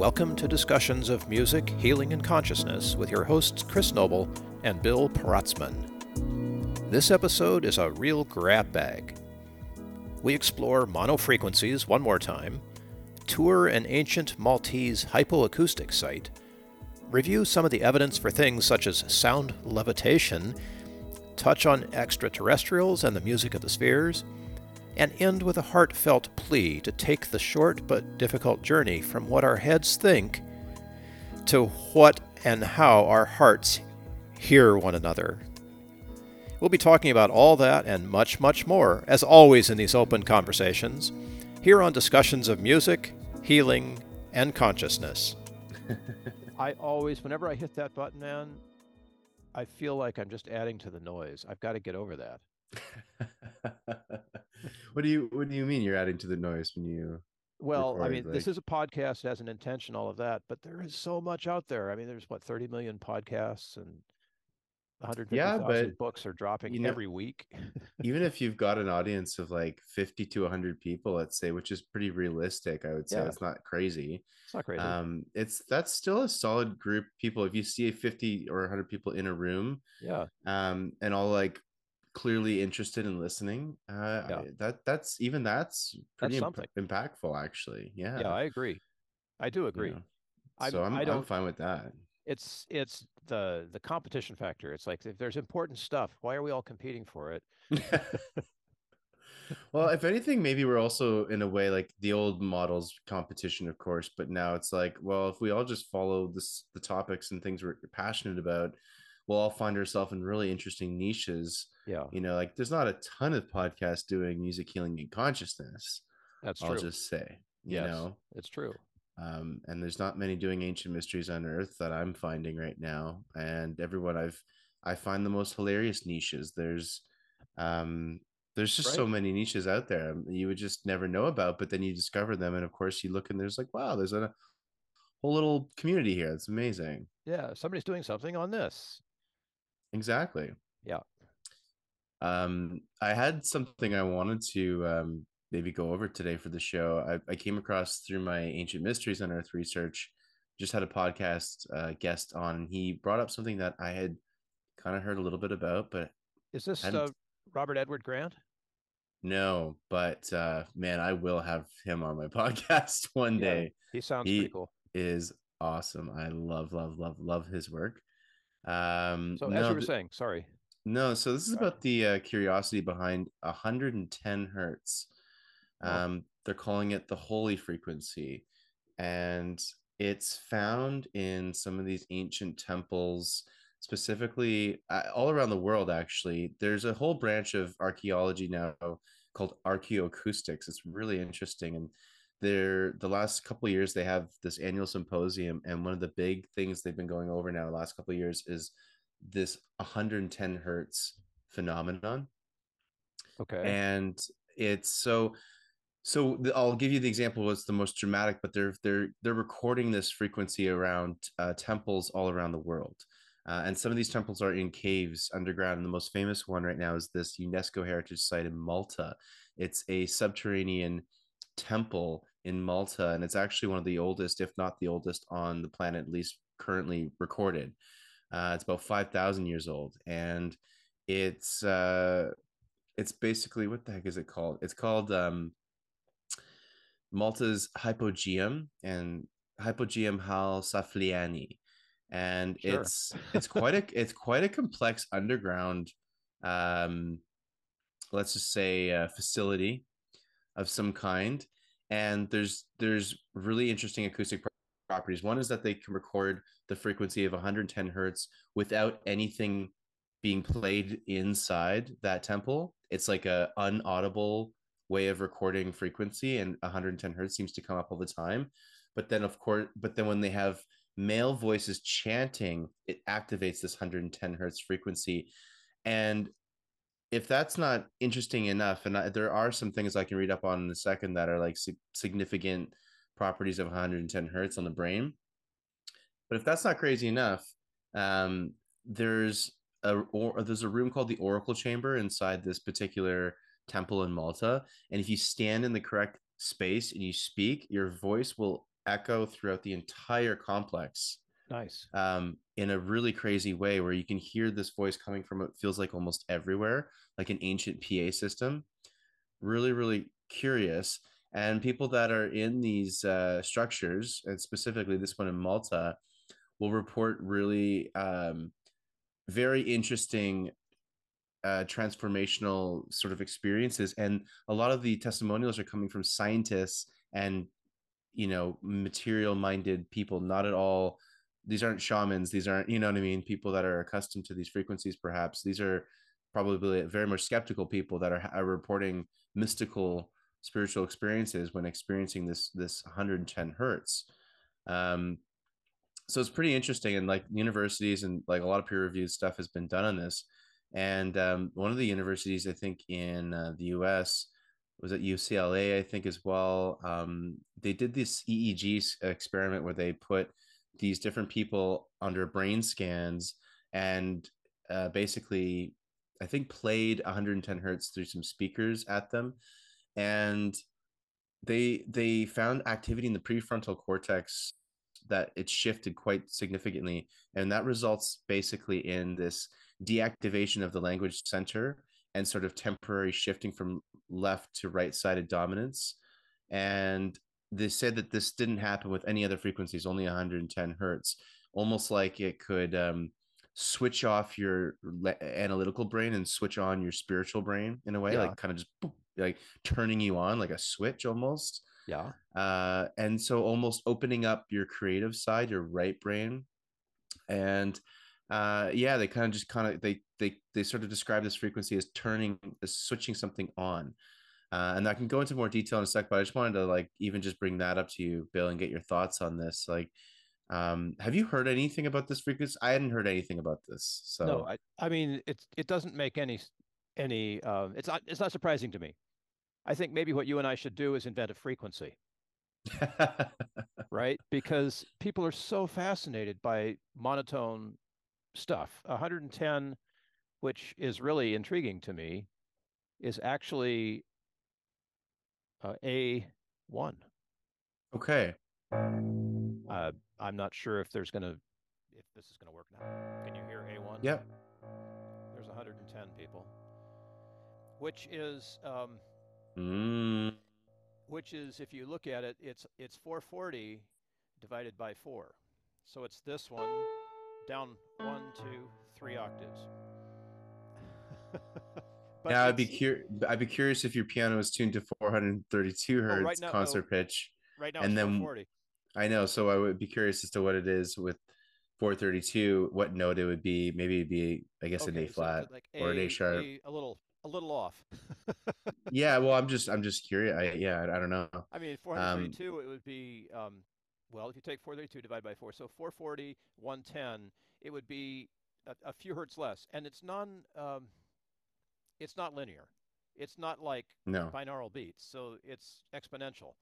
Welcome to discussions of music, healing, and consciousness with your hosts Chris Noble and Bill Protzmann. This episode is a real grab bag. We explore monofrequencies one more time, tour an ancient Maltese hypoacoustic site, review some of the evidence for things such as sound levitation, touch on extraterrestrials and the music of the spheres, and end with a heartfelt plea to take the short but difficult journey from what our heads think to what and how our hearts hear one another. We'll be talking about all that and much, much more, as always in these open conversations, here on discussions of music, healing, and consciousness. I always, whenever I hit that button, man, I feel like I'm just adding to the noise. I've got to get over that. what do you what do you mean you're adding to the noise when you well record, i mean like... this is a podcast has an intention all of that but there is so much out there i mean there's what 30 million podcasts and 150,000 yeah, books are dropping you know, every week. even if you've got an audience of like 50 to 100 people, let's say, which is pretty realistic, I would say yeah. it's not crazy. It's not crazy. Um, it's that's still a solid group of people. If you see 50 or 100 people in a room, yeah, um, and all like clearly interested in listening, uh, yeah. I, that that's even that's pretty that's imp- impactful, actually. Yeah, yeah, I agree. I do agree. Yeah. So I'm, I'm, I'm fine with that it's it's the the competition factor. It's like if there's important stuff, why are we all competing for it? well, if anything, maybe we're also in a way like the old models competition, of course, but now it's like, well, if we all just follow this the topics and things we're passionate about, we'll all find ourselves in really interesting niches. Yeah. You know, like there's not a ton of podcasts doing music healing and consciousness. That's true. I'll just say. You yes, know, it's true. Um, and there's not many doing ancient mysteries on earth that I'm finding right now. And everyone I've I find the most hilarious niches. There's um there's just right. so many niches out there um, you would just never know about, but then you discover them, and of course you look and there's like, wow, there's a whole little community here. It's amazing. Yeah, somebody's doing something on this. Exactly. Yeah. Um, I had something I wanted to um maybe go over today for the show. I, I came across through my Ancient Mysteries Unearthed research. Just had a podcast uh, guest on, and he brought up something that I had kind of heard a little bit about, but is this uh, Robert Edward Grant? No, but uh, man, I will have him on my podcast one yeah, day. He sounds he pretty cool. Is awesome. I love, love, love, love his work. Um, so as you were saying, sorry. No, so this is about the uh, curiosity behind 110 hertz. Um, they're calling it the holy frequency. And it's found in some of these ancient temples, specifically uh, all around the world, actually. There's a whole branch of archaeology now called archaeoacoustics. It's really interesting. And they're the last couple of years they have this annual symposium and one of the big things they've been going over now the last couple of years is this 110 hertz phenomenon okay and it's so so the, I'll give you the example what's the most dramatic, but they're they're they're recording this frequency around uh, temples all around the world, uh, and some of these temples are in caves underground. And the most famous one right now is this UNESCO heritage site in Malta. It's a subterranean temple in Malta, and it's actually one of the oldest, if not the oldest, on the planet, at least currently recorded. Uh, it's about five thousand years old, and it's uh, it's basically what the heck is it called? It's called um, Malta's hypogeum and hypogeum Hal Saflieni and sure. it's it's quite a it's quite a complex underground um let's just say a facility of some kind and there's there's really interesting acoustic properties. One is that they can record the frequency of 110 hertz without anything being played inside that temple. It's like a unaudible way of recording frequency and 110 hertz seems to come up all the time. But then of course but then when they have male voices chanting it activates this 110 hertz frequency. And if that's not interesting enough and I, there are some things i can read up on in a second that are like significant properties of 110 hertz on the brain but if that's not crazy enough um, there's a or there's a room called the oracle chamber inside this particular temple in Malta. And if you stand in the correct space and you speak, your voice will echo throughout the entire complex. Nice. Um, in a really crazy way where you can hear this voice coming from it feels like almost everywhere, like an ancient PA system. Really, really curious. And people that are in these uh, structures, and specifically this one in Malta, will report really um, very interesting uh, transformational sort of experiences. And a lot of the testimonials are coming from scientists and, you know, material minded people, not at all. These aren't shamans. These aren't, you know what I mean? People that are accustomed to these frequencies, perhaps. These are probably very much skeptical people that are, are reporting mystical spiritual experiences when experiencing this this 110 hertz um so it's pretty interesting and like universities and like a lot of peer reviewed stuff has been done on this and um, one of the universities, I think in uh, the US, was at UCLA, I think as well. Um, they did this EEG experiment where they put these different people under brain scans and uh, basically, I think, played 110 hertz through some speakers at them, and they they found activity in the prefrontal cortex that it shifted quite significantly, and that results basically in this deactivation of the language center and sort of temporary shifting from left to right sided dominance. And they said that this didn't happen with any other frequencies, only 110 hertz, almost like it could um, switch off your analytical brain and switch on your spiritual brain in a way, yeah. like kind of just boop, like turning you on like a switch almost. Yeah. Uh, and so almost opening up your creative side, your right brain. And uh, yeah, they kind of just kind of they they they sort of describe this frequency as turning as switching something on. Uh, and I can go into more detail in a sec, but I just wanted to like even just bring that up to you, Bill, and get your thoughts on this. Like, um, have you heard anything about this frequency? I hadn't heard anything about this. So no, I, I mean it it doesn't make any any um, it's not it's not surprising to me. I think maybe what you and I should do is invent a frequency. right? Because people are so fascinated by monotone stuff. 110, which is really intriguing to me, is actually uh, A1. Okay. Uh, I'm not sure if there's going to, if this is going to work now. Can you hear A1? Yeah. There's 110 people, which is, um, mm. which is, if you look at it, it's it's 440 divided by four. So it's this one down one, two, three octaves. yeah, I'd be curious. I'd be curious if your piano is tuned to 432 hertz oh, right now, concert oh, pitch. Right now, and then I know, so I would be curious as to what it is with 432. What note it would be? Maybe it'd be, I guess, okay, an A flat so like or an A sharp. A, a little, a little off. yeah, well, I'm just, I'm just curious. I, yeah, I, I don't know. I mean, 432, um, it would be um, well, if you take 432 divided by 4, so 440, 110, it would be a, a few hertz less. And it's non, um, it's not linear. It's not like no. binaural beats, so it's exponential.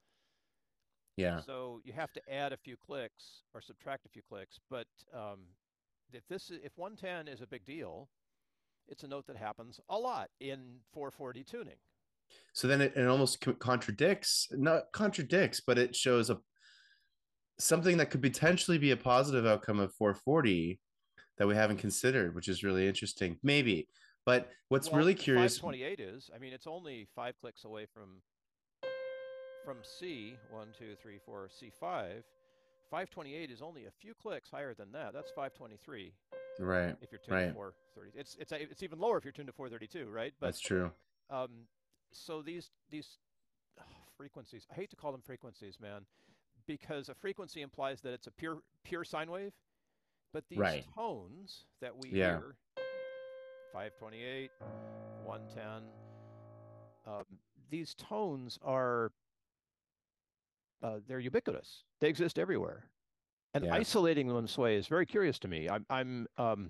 Yeah. So you have to add a few clicks or subtract a few clicks. But um, if this is, if 110 is a big deal, it's a note that happens a lot in 440 tuning. So then it, it almost contradicts, not contradicts, but it shows a something that could potentially be a positive outcome of 440 that we haven't considered, which is really interesting. Maybe. But what's well, really curious 528 is, I mean, it's only five clicks away from from C, one, two, three, four, C5. 528 is only a few clicks higher than that. That's 523. Right. If you're tuned right. to 430. It's it's it's even lower if you're tuned to 432, right? But, That's true. Um, so these these oh, frequencies, I hate to call them frequencies, man because a frequency implies that it's a pure pure sine wave. But these right. tones that we yeah. hear, 528, 110, um, these tones are uh, they're ubiquitous. They exist everywhere, and yeah. isolating them this way is very curious to me. I'm I'm um,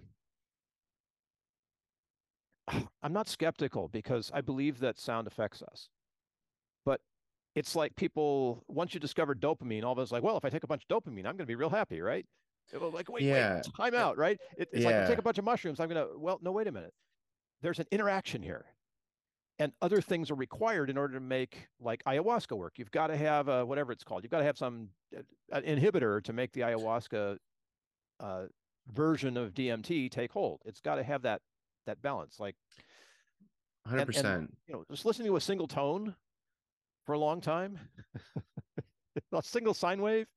I'm not skeptical because I believe that sound affects us but it's like people once you discover dopamine, all of us like, well, if I take a bunch of dopamine, I'm going to be real happy, right? Like, wait, yeah. wait, time out, right? It, it's yeah. like I take a bunch of mushrooms, I'm going to, well, no, wait a minute. There's an interaction here. And other things are required in order to make like ayahuasca work. You've got to have a, whatever it's called. You've got to have some uh, inhibitor to make the ayahuasca uh, version of DMT take hold. It's got to have that that balance. Like, hundred percent. You know, just listening to a single tone for a long time, a single sine wave.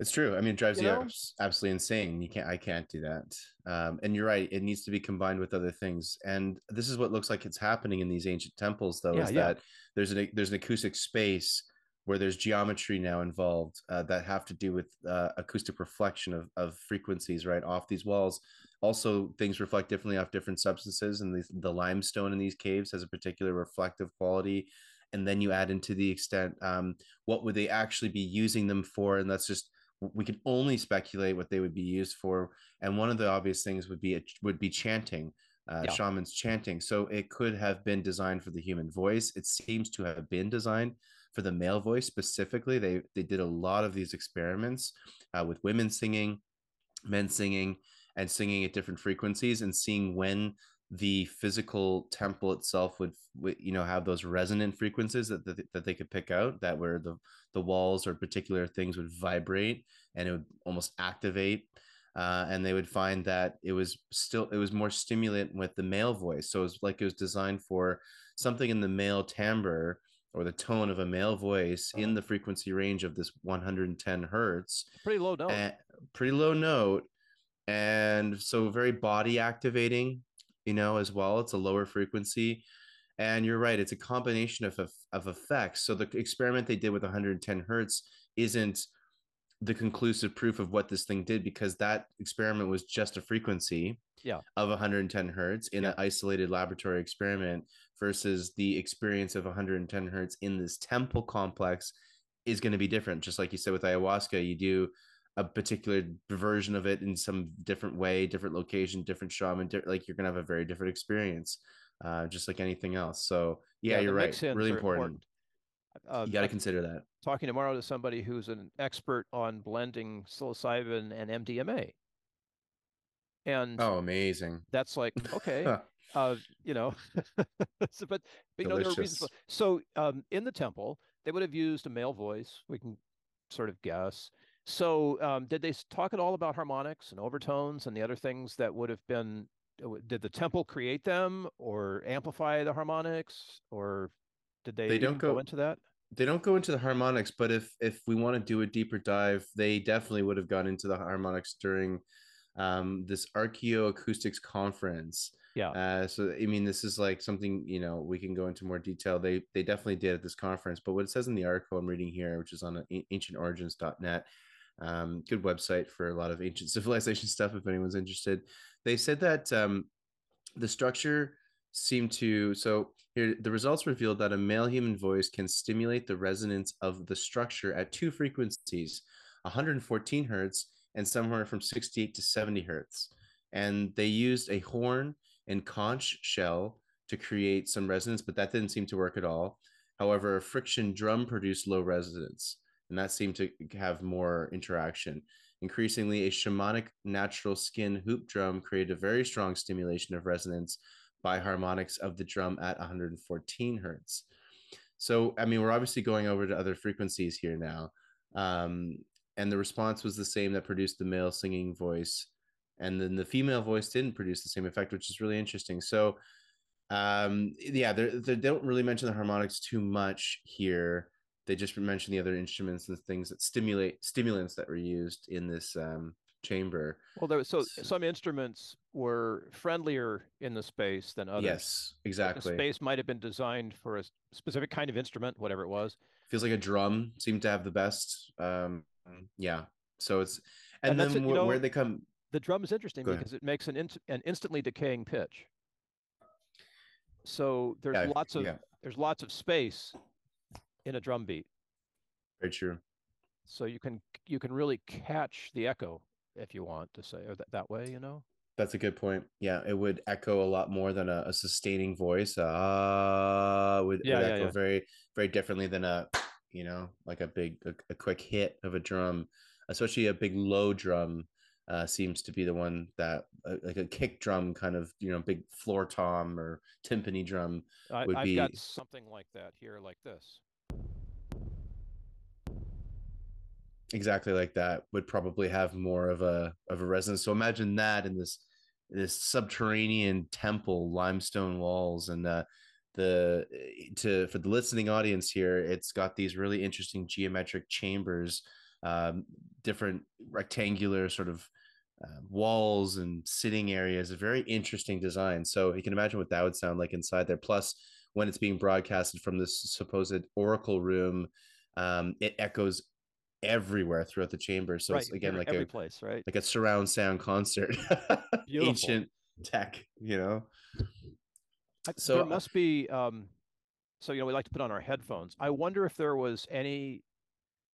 It's true. I mean, it drives you, you absolutely insane. You can't. I can't do that. Um, and you're right. It needs to be combined with other things. And this is what looks like it's happening in these ancient temples, though, yeah, is yeah. that there's an there's an acoustic space where there's geometry now involved uh, that have to do with uh, acoustic reflection of, of frequencies right off these walls also things reflect differently off different substances and the, the limestone in these caves has a particular reflective quality and then you add into the extent um, what would they actually be using them for and that's just we can only speculate what they would be used for and one of the obvious things would be it would be chanting uh, yeah. shamans chanting. So it could have been designed for the human voice. It seems to have been designed for the male voice specifically. They they did a lot of these experiments uh, with women singing men singing and singing at different frequencies and seeing when the physical temple itself would, would you know have those resonant frequencies that, that, that they could pick out that where the the walls or particular things would vibrate and it would almost activate uh, and they would find that it was still it was more stimulant with the male voice so it was like it was designed for something in the male timbre or the tone of a male voice in uh-huh. the frequency range of this 110 hertz. Pretty low note. Pretty low note. And so very body activating, you know, as well. It's a lower frequency. And you're right, it's a combination of, of, effects. So the experiment they did with 110 hertz isn't the conclusive proof of what this thing did because that experiment was just a frequency yeah. of 110 hertz in yeah. an isolated laboratory experiment versus the experience of 110 hertz in this temple complex is going to be different. Just like you said with ayahuasca, you do a particular version of it in some different way, different location, different shaman, di- like you're going to have a very different experience, uh, just like anything else. So yeah, yeah you're right. Really important. important. Uh, you got to consider that. Talking tomorrow to somebody who's an expert on blending psilocybin and MDMA. And oh, amazing! That's like okay, uh, you know, so, but, but you know there are reasons. For, so um, in the temple, they would have used a male voice. We can sort of guess. So um, did they talk at all about harmonics and overtones and the other things that would have been? Uh, did the temple create them or amplify the harmonics, or did they? They don't go, go into that they don't go into the harmonics but if if we want to do a deeper dive they definitely would have gone into the harmonics during um, this archaeoacoustics conference. Yeah. Uh, so I mean, this is like something you know we can go into more detail. They they definitely did at this conference. But what it says in the article I'm reading here, which is on ancientorigins.net, um, good website for a lot of ancient civilization stuff if anyone's interested. They said that um, the structure seemed to so here the results revealed that a male human voice can stimulate the resonance of the structure at two frequencies 114 hertz and somewhere from 68 to 70 hertz. And they used a horn and conch shell to create some resonance, but that didn't seem to work at all. However, a friction drum produced low resonance, and that seemed to have more interaction. Increasingly, a shamanic natural skin hoop drum created a very strong stimulation of resonance by harmonics of the drum at 114 hertz. So, I mean, we're obviously going over to other frequencies here now. Um, and the response was the same that produced the male singing voice and then the female voice didn't produce the same effect which is really interesting so um yeah they don't really mention the harmonics too much here they just mentioned the other instruments and things that stimulate stimulants that were used in this um chamber well there was so, so some instruments were friendlier in the space than others yes exactly the space might have been designed for a specific kind of instrument whatever it was feels like a drum seemed to have the best um yeah. So it's and, and then wh- know, where they come. The drum is interesting because it makes an in, an instantly decaying pitch. So there's yeah, lots of yeah. there's lots of space in a drum beat. Very true. So you can you can really catch the echo if you want to say or that, that way, you know. That's a good point. Yeah, it would echo a lot more than a, a sustaining voice. Uh would, yeah, would yeah, echo very very differently than a you know, like a big, a, a quick hit of a drum, especially a big low drum. uh, seems to be the one that uh, like a kick drum kind of you know big floor tom or timpani drum would I, I've be got something like that here, like this. Exactly like that would probably have more of a of a resonance. So imagine that in this this subterranean temple limestone walls and uh the to for the listening audience here it's got these really interesting geometric chambers um different rectangular sort of uh, walls and sitting areas a very interesting design. So you can imagine what that would sound like inside there. Plus when it's being broadcasted from this supposed oracle room um, it echoes everywhere throughout the chamber. So right, it's again like every a place, right? like a surround sound concert. Ancient tech, you know. So there must be um so you know we like to put on our headphones. I wonder if there was any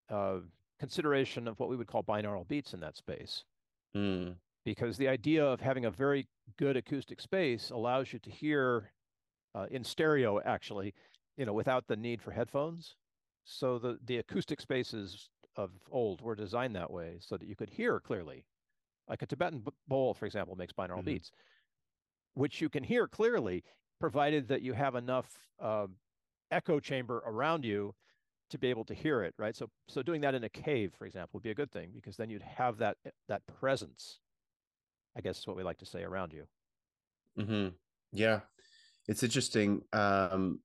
uh consideration of what we would call binaural beats in that space. Mm. Because the idea of having a very good acoustic space allows you to hear uh, in stereo actually, you know, without the need for headphones. So the the acoustic spaces of old were designed that way so that you could hear clearly. Like a Tibetan bowl, for example, makes binaural mm-hmm. beats, which you can hear clearly, provided that you have enough uh, echo chamber around you to be able to hear it, right? So, so doing that in a cave, for example, would be a good thing because then you'd have that that presence. I guess is what we like to say around you. Mm-hmm. Yeah, it's interesting. Um,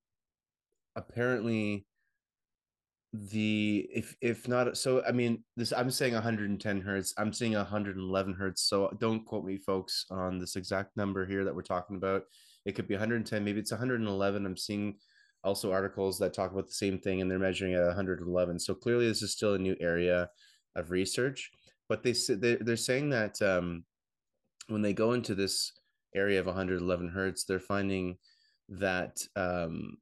apparently, the if if not so i mean this i'm saying 110 hertz i'm seeing 111 hertz so don't quote me folks on this exact number here that we're talking about it could be 110 maybe it's 111 i'm seeing also articles that talk about the same thing and they're measuring at 111 so clearly this is still a new area of research but they they're saying that um, when they go into this area of 111 hertz they're finding that um,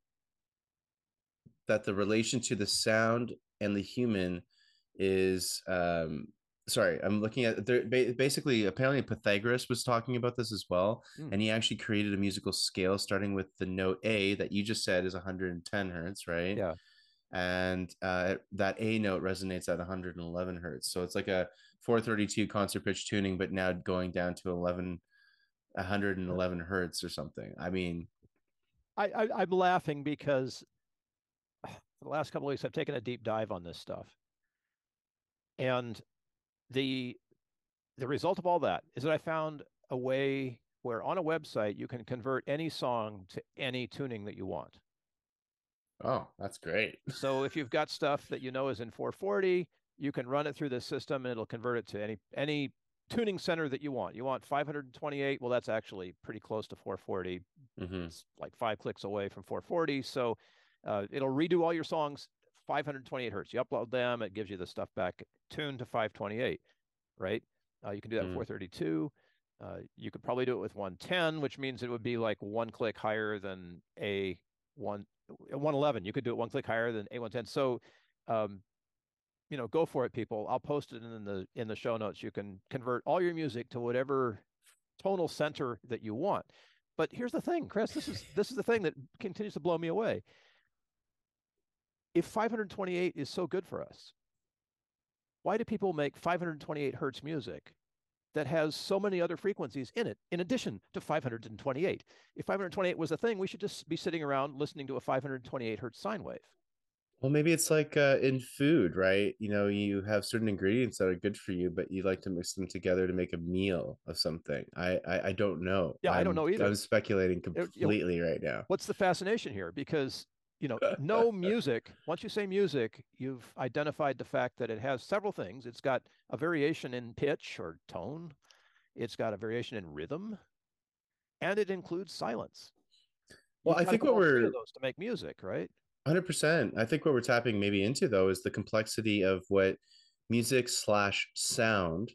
that the relation to the sound and the human is um sorry i'm looking at there basically apparently pythagoras was talking about this as well mm. and he actually created a musical scale starting with the note a that you just said is 110 hertz right? Yeah. And uh, that a note resonates at 111 hertz. So it's like a 432 concert pitch tuning but now going down to 11 111 hertz or something. I mean I, I i'm laughing because for the last couple of weeks, I've taken a deep dive on this stuff. And the the result of all that is that I found a way where on a website you can convert any song to any tuning that you want. Oh, that's great. so if you've got stuff that you know is in 440, you can run it through the system and it'll convert it to any any tuning center that you want. You want 528, well that's actually pretty close to 440. Mm-hmm. It's like 5 clicks away from 440. So uh, it'll redo all your songs 528 hertz. You upload them, it gives you the stuff back tuned to 528, right? Uh, you can do that mm. 432. Uh, you could probably do it with 110, which means it would be like one click higher than a one 111. You could do it one click higher than A110. So, um, you know, go for it, people. I'll post it in the in the show notes. You can convert all your music to whatever tonal center that you want. But here's the thing, Chris. This is this is the thing that continues to blow me away if 528 is so good for us, why do people make 528 hertz music that has so many other frequencies in it, in addition to 528? If 528 was a thing, we should just be sitting around listening to a 528 hertz sine wave. Well, maybe it's like uh, in food, right? You know, you have certain ingredients that are good for you, but you like to mix them together to make a meal of something. I I, I don't know. Yeah, I'm, I do not know either. I'm speculating completely you know, right now. What's the fascination here? Because you know, no music. Once you say music, you've identified the fact that it has several things. It's got a variation in pitch or tone. It's got a variation in rhythm, and it includes silence. Well, I think what we're to make music, right? Hundred percent. I think what we're tapping maybe into though is the complexity of what music slash sound,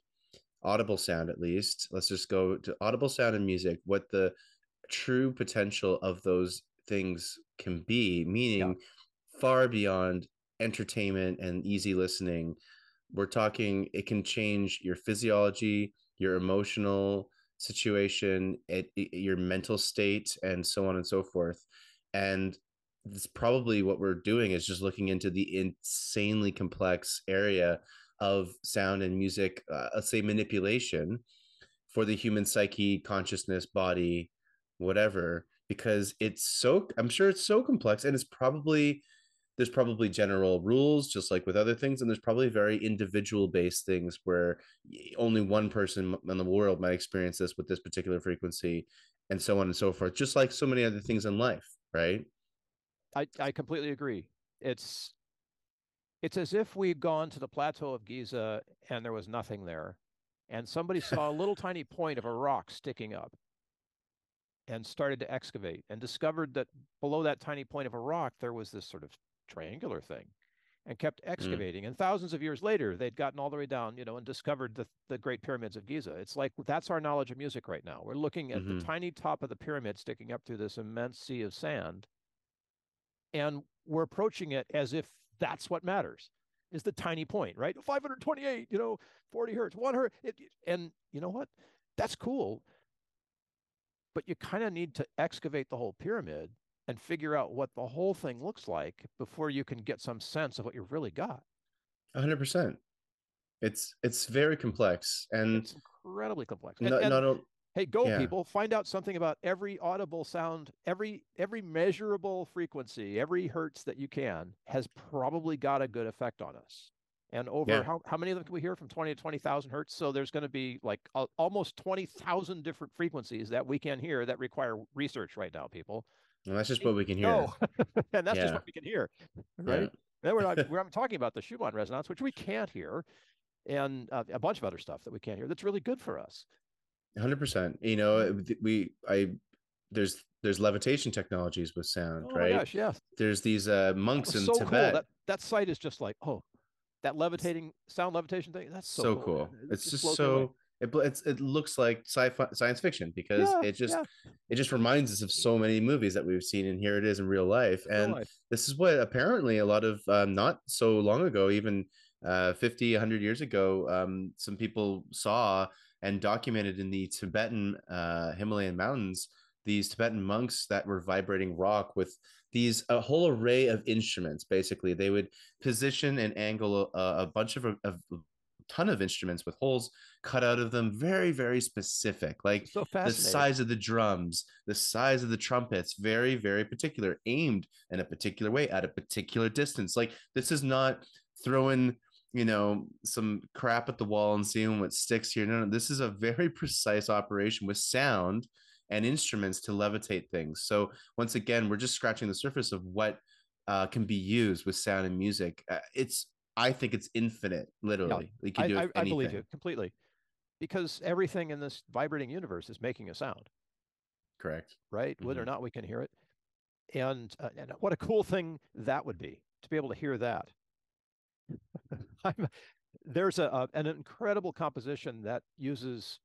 audible sound at least. Let's just go to audible sound and music. What the true potential of those things can be, meaning yeah. far beyond entertainment and easy listening. We're talking, it can change your physiology, your emotional situation, it, it, your mental state, and so on and so forth. And it's probably what we're doing is just looking into the insanely complex area of sound and music, uh, let's say manipulation for the human psyche, consciousness, body, whatever, because it's so, I'm sure it's so complex and it's probably, there's probably general rules, just like with other things. And there's probably very individual based things where only one person in the world might experience this with this particular frequency and so on and so forth, just like so many other things in life, right? I, I completely agree. It's it's as if we'd gone to the plateau of Giza and there was nothing there, and somebody saw a little tiny point of a rock sticking up and started to excavate and discovered that below that tiny point of a rock there was this sort of triangular thing and kept mm. excavating. Mm. And thousands of years later, they'd gotten all the way down, you know, and discovered the, the great pyramids of Giza. It's like that's our knowledge of music right now. We're looking at mm-hmm. the tiny top of the pyramid sticking up through this immense sea of sand. And we're approaching it as if that's what matters is the tiny point, right? 528, you know, 40 hertz, one hertz. It, and you know what? That's cool. But you kind of need to excavate the whole pyramid and figure out what the whole thing looks like before you can get some sense of what you've really got. 100%. It's it's very complex and it's incredibly complex. And, not, and, not hey go yeah. people find out something about every audible sound every every measurable frequency every hertz that you can has probably got a good effect on us and over yeah. how, how many of them can we hear from 20 to 20,000 hertz so there's going to be like uh, almost 20,000 different frequencies that we can hear that require research right now people and that's just what we can hear oh. and that's yeah. just what we can hear right then we're not we're talking about the Schumann resonance which we can't hear and uh, a bunch of other stuff that we can't hear that's really good for us Hundred percent. You know, we I there's there's levitation technologies with sound, right? oh right? gosh, yeah. There's these uh, monks in so Tibet. Cool. That that site is just like oh, that levitating sound levitation thing. That's so, so cool. cool. It's, it's just so it it's, it looks like sci-fi science fiction because yeah, it just yeah. it just reminds us of so many movies that we've seen and here it is in real life and real life. this is what apparently a lot of um, not so long ago even uh 50 100 years ago um some people saw and documented in the Tibetan uh, Himalayan mountains these Tibetan monks that were vibrating rock with these a whole array of instruments. Basically, they would position and angle a, a bunch of a, a, ton of instruments with holes cut out of them, very very specific, like so the size of the drums, the size of the trumpets, very very particular, aimed in a particular way at a particular distance. Like this is not throwing you know some crap at the wall and seeing what sticks here. No no this is a very precise operation with sound and instruments to levitate things. So once again we're just scratching the surface of what uh, can be used with sound and music. Uh, it's i think it's infinite literally can do I, I, I believe you completely because everything in this vibrating universe is making a sound. Correct. Right? Mm-hmm. whether or not we can hear it. And uh, and what a cool thing that would be to be able to hear that there's a, a, an incredible composition that uses,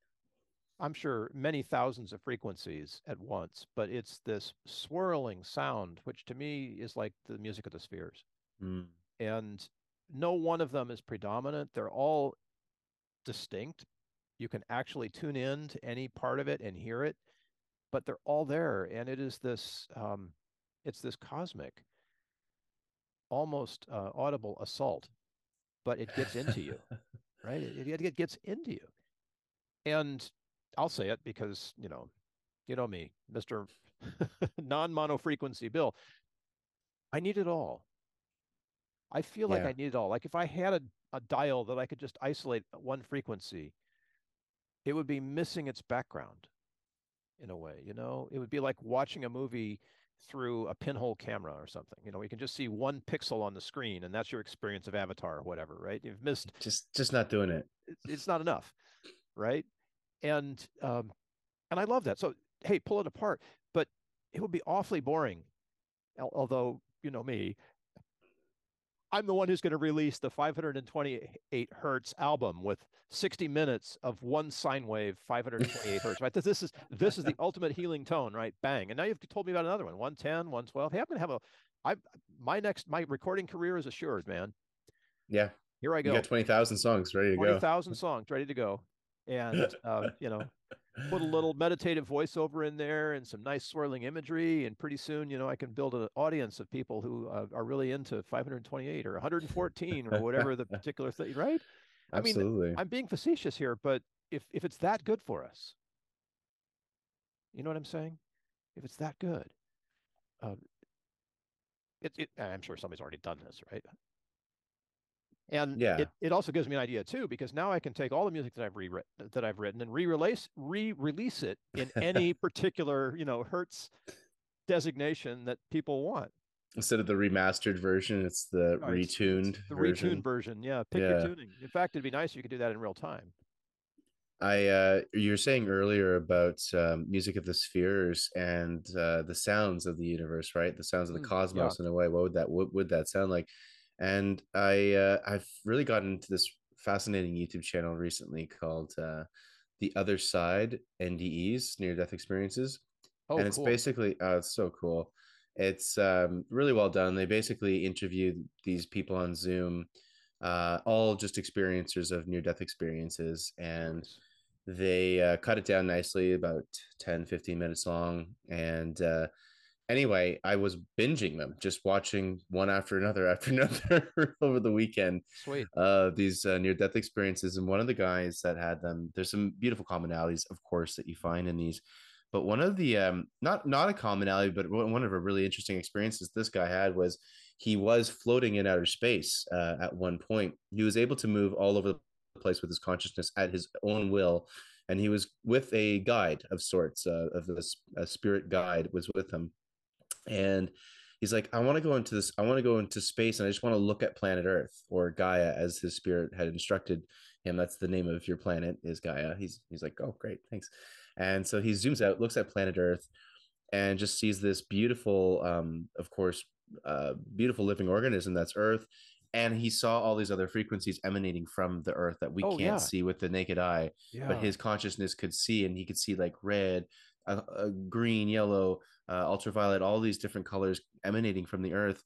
I'm sure, many thousands of frequencies at once, but it's this swirling sound, which to me is like the music of the spheres. Mm. And no one of them is predominant. They're all distinct. You can actually tune in to any part of it and hear it, but they're all there. And it is this, um, it's this cosmic almost uh, audible assault, but it gets into you, right? It, it, it gets into you. And I'll say it because, you know, you know me, Mr. non-mono frequency Bill. I need it all. I feel yeah. like I need it all. Like if I had a, a dial that I could just isolate one frequency, it would be missing its background in a way, you know? It would be like watching a movie through a pinhole camera or something. You know, you can just see one pixel on the screen, and that's your experience of Avatar or whatever, right? You've missed just just not doing it. It's not enough, right? And um, and I love that. So hey, pull it apart, but it would be awfully boring. Although you know me, I'm the one who's going to release the 528 hertz album with 60 minutes of one sine wave, 528 hertz. Right. This is this is the ultimate healing tone. Right. Bang. And now you've told me about another one, 110, 112. Hey, I'm going to have a. I my next my recording career is assured, man. Yeah. Here I go. You got 20,000 songs ready to 20, go. 20,000 songs ready to go. And uh, you know, put a little meditative voiceover in there and some nice swirling imagery and pretty soon you know i can build an audience of people who uh, are really into 528 or 114 or whatever the particular thing right Absolutely. I mean, I'm being facetious here, but if if it's that good for us, you know what I'm saying? If it's that good, uh, it, it, I'm sure somebody's already done this, right? And yeah. it, it also gives me an idea too, because now I can take all the music that I've rewritten that I've written and re-release re-release it in any particular, you know, Hertz designation that people want. Instead of the remastered version, it's the retuned it's, it's the version. retuned version. Yeah. Pick yeah. your tuning. In fact, it'd be nice if you could do that in real time. I uh, you were saying earlier about um, music of the spheres and uh, the sounds of the universe, right? The sounds of the mm, cosmos yeah. in a way. What would that what would that sound like? And I uh, I've really gotten into this fascinating YouTube channel recently called uh, The Other Side NDEs, Near Death Experiences. Oh, and it's cool. basically uh, it's so cool. It's um, really well done. They basically interview these people on Zoom, uh, all just experiencers of near death experiences, and they uh, cut it down nicely about 10 15 minutes long and uh, anyway i was binging them just watching one after another after another over the weekend sweet. uh, these uh, near death experiences and one of the guys that had them there's some beautiful commonalities of course that you find in these but one of the um, not not a commonality but one of a really interesting experiences this guy had was he was floating in outer space uh, at one point. He was able to move all over the place with his consciousness at his own will and he was with a guide of sorts uh, of this a spirit guide was with him and he's like i want to go into this i want to go into space and i just want to look at planet earth or gaia as his spirit had instructed him that's the name of your planet is gaia he's he's like oh great thanks and so he zooms out looks at planet earth and just sees this beautiful um of course uh beautiful living organism that's earth and he saw all these other frequencies emanating from the earth that we oh, can't yeah. see with the naked eye yeah. but his consciousness could see and he could see like red uh, uh, green yellow uh, ultraviolet all these different colors emanating from the earth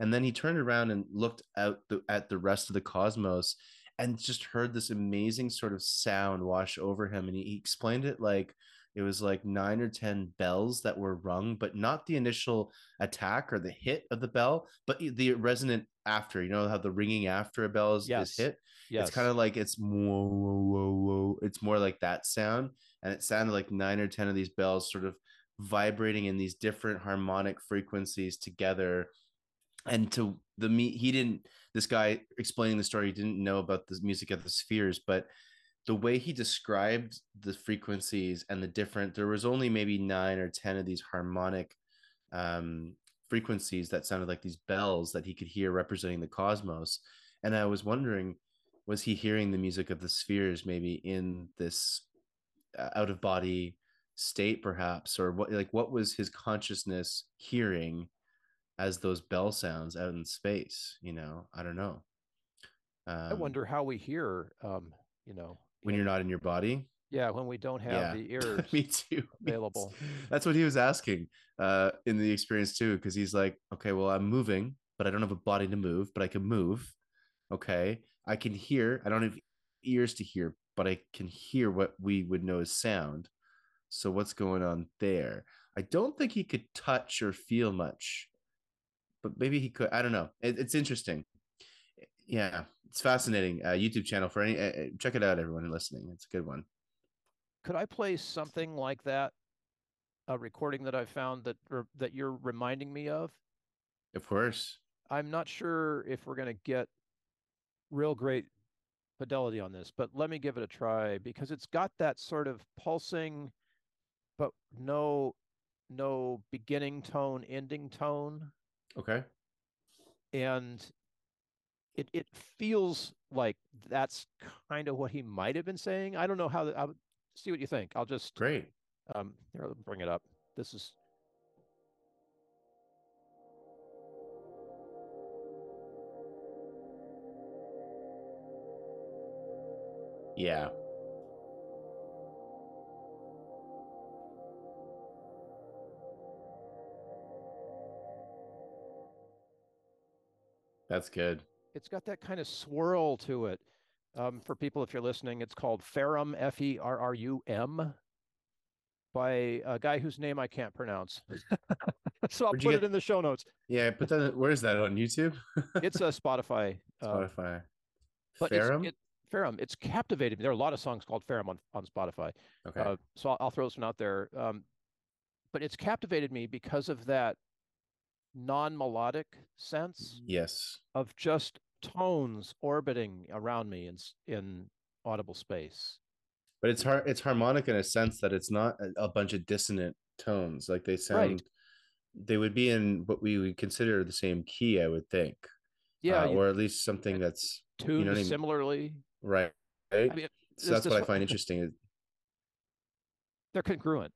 and then he turned around and looked out the, at the rest of the cosmos and just heard this amazing sort of sound wash over him and he, he explained it like it was like nine or ten bells that were rung but not the initial attack or the hit of the bell but the resonant after you know how the ringing after a bell is, yes. is hit yes. it's kind of like it's whoa, whoa, whoa, whoa. it's more like that sound and it sounded like nine or ten of these bells sort of vibrating in these different harmonic frequencies together. And to the me he didn't this guy explaining the story he didn't know about the music of the spheres but the way he described the frequencies and the different there was only maybe nine or ten of these harmonic um, frequencies that sounded like these bells that he could hear representing the cosmos. And i was wondering was he hearing the music of the spheres maybe in this out of body state perhaps or what like what was his consciousness hearing as those bell sounds out in space you know? I don't know. Um, i wonder how we hear um you know when you're not in your body? Yeah when we don't have yeah. the ears me too. Available that's what he was asking uh in the experience too because he's like okay well i'm moving but i don't have a body to move but i can move. Okay. I can hear i don't have ears to hear but i can hear what we would know as sound. So what's going on there? I don't think he could touch or feel much but maybe he could i don't know. It, it's interesting. Yeah it's fascinating uh, youtube channel for any uh, uh, check it out everyone listening. It's a good one. Could i play something like that? A recording that i found that that you're reminding me of? Of course. I'm not sure if we're going to get real great fidelity on this but let me give it a try because it's got that sort of pulsing but no no beginning tone ending tone okay and it it feels like that's kind of what he might have been saying. I don't know how. I'll see what you think. I'll just great. Um, here, I'll bring it up. This is. Yeah. That's good it's got that kind of swirl to it. Um, for people, if you're listening, it's called Ferrum, F E R R U M, by a guy whose name I can't pronounce. so I'll Where'd put it in the show notes. Yeah, but that. Where is that on YouTube? it's a Spotify. Uh, Spotify. But Ferrum. It, Ferrum, it's captivated me. There are a lot of songs called Ferrum on, on Spotify. Okay. Uh, so I'll, I'll, throw this one out there. Um, but it's captivated me because of that non-melodic sense. Yes. Of just tones orbiting around me in in audible space. But it's har- it's harmonic in a sense that it's not a, a bunch of dissonant tones. Like they sound right. they would be in what we would consider the same key, I would think. Yeah, uh, you, or at least something that's tuned you know I mean? Right. Right. I mean, so that's what I find interesting. They're congruent.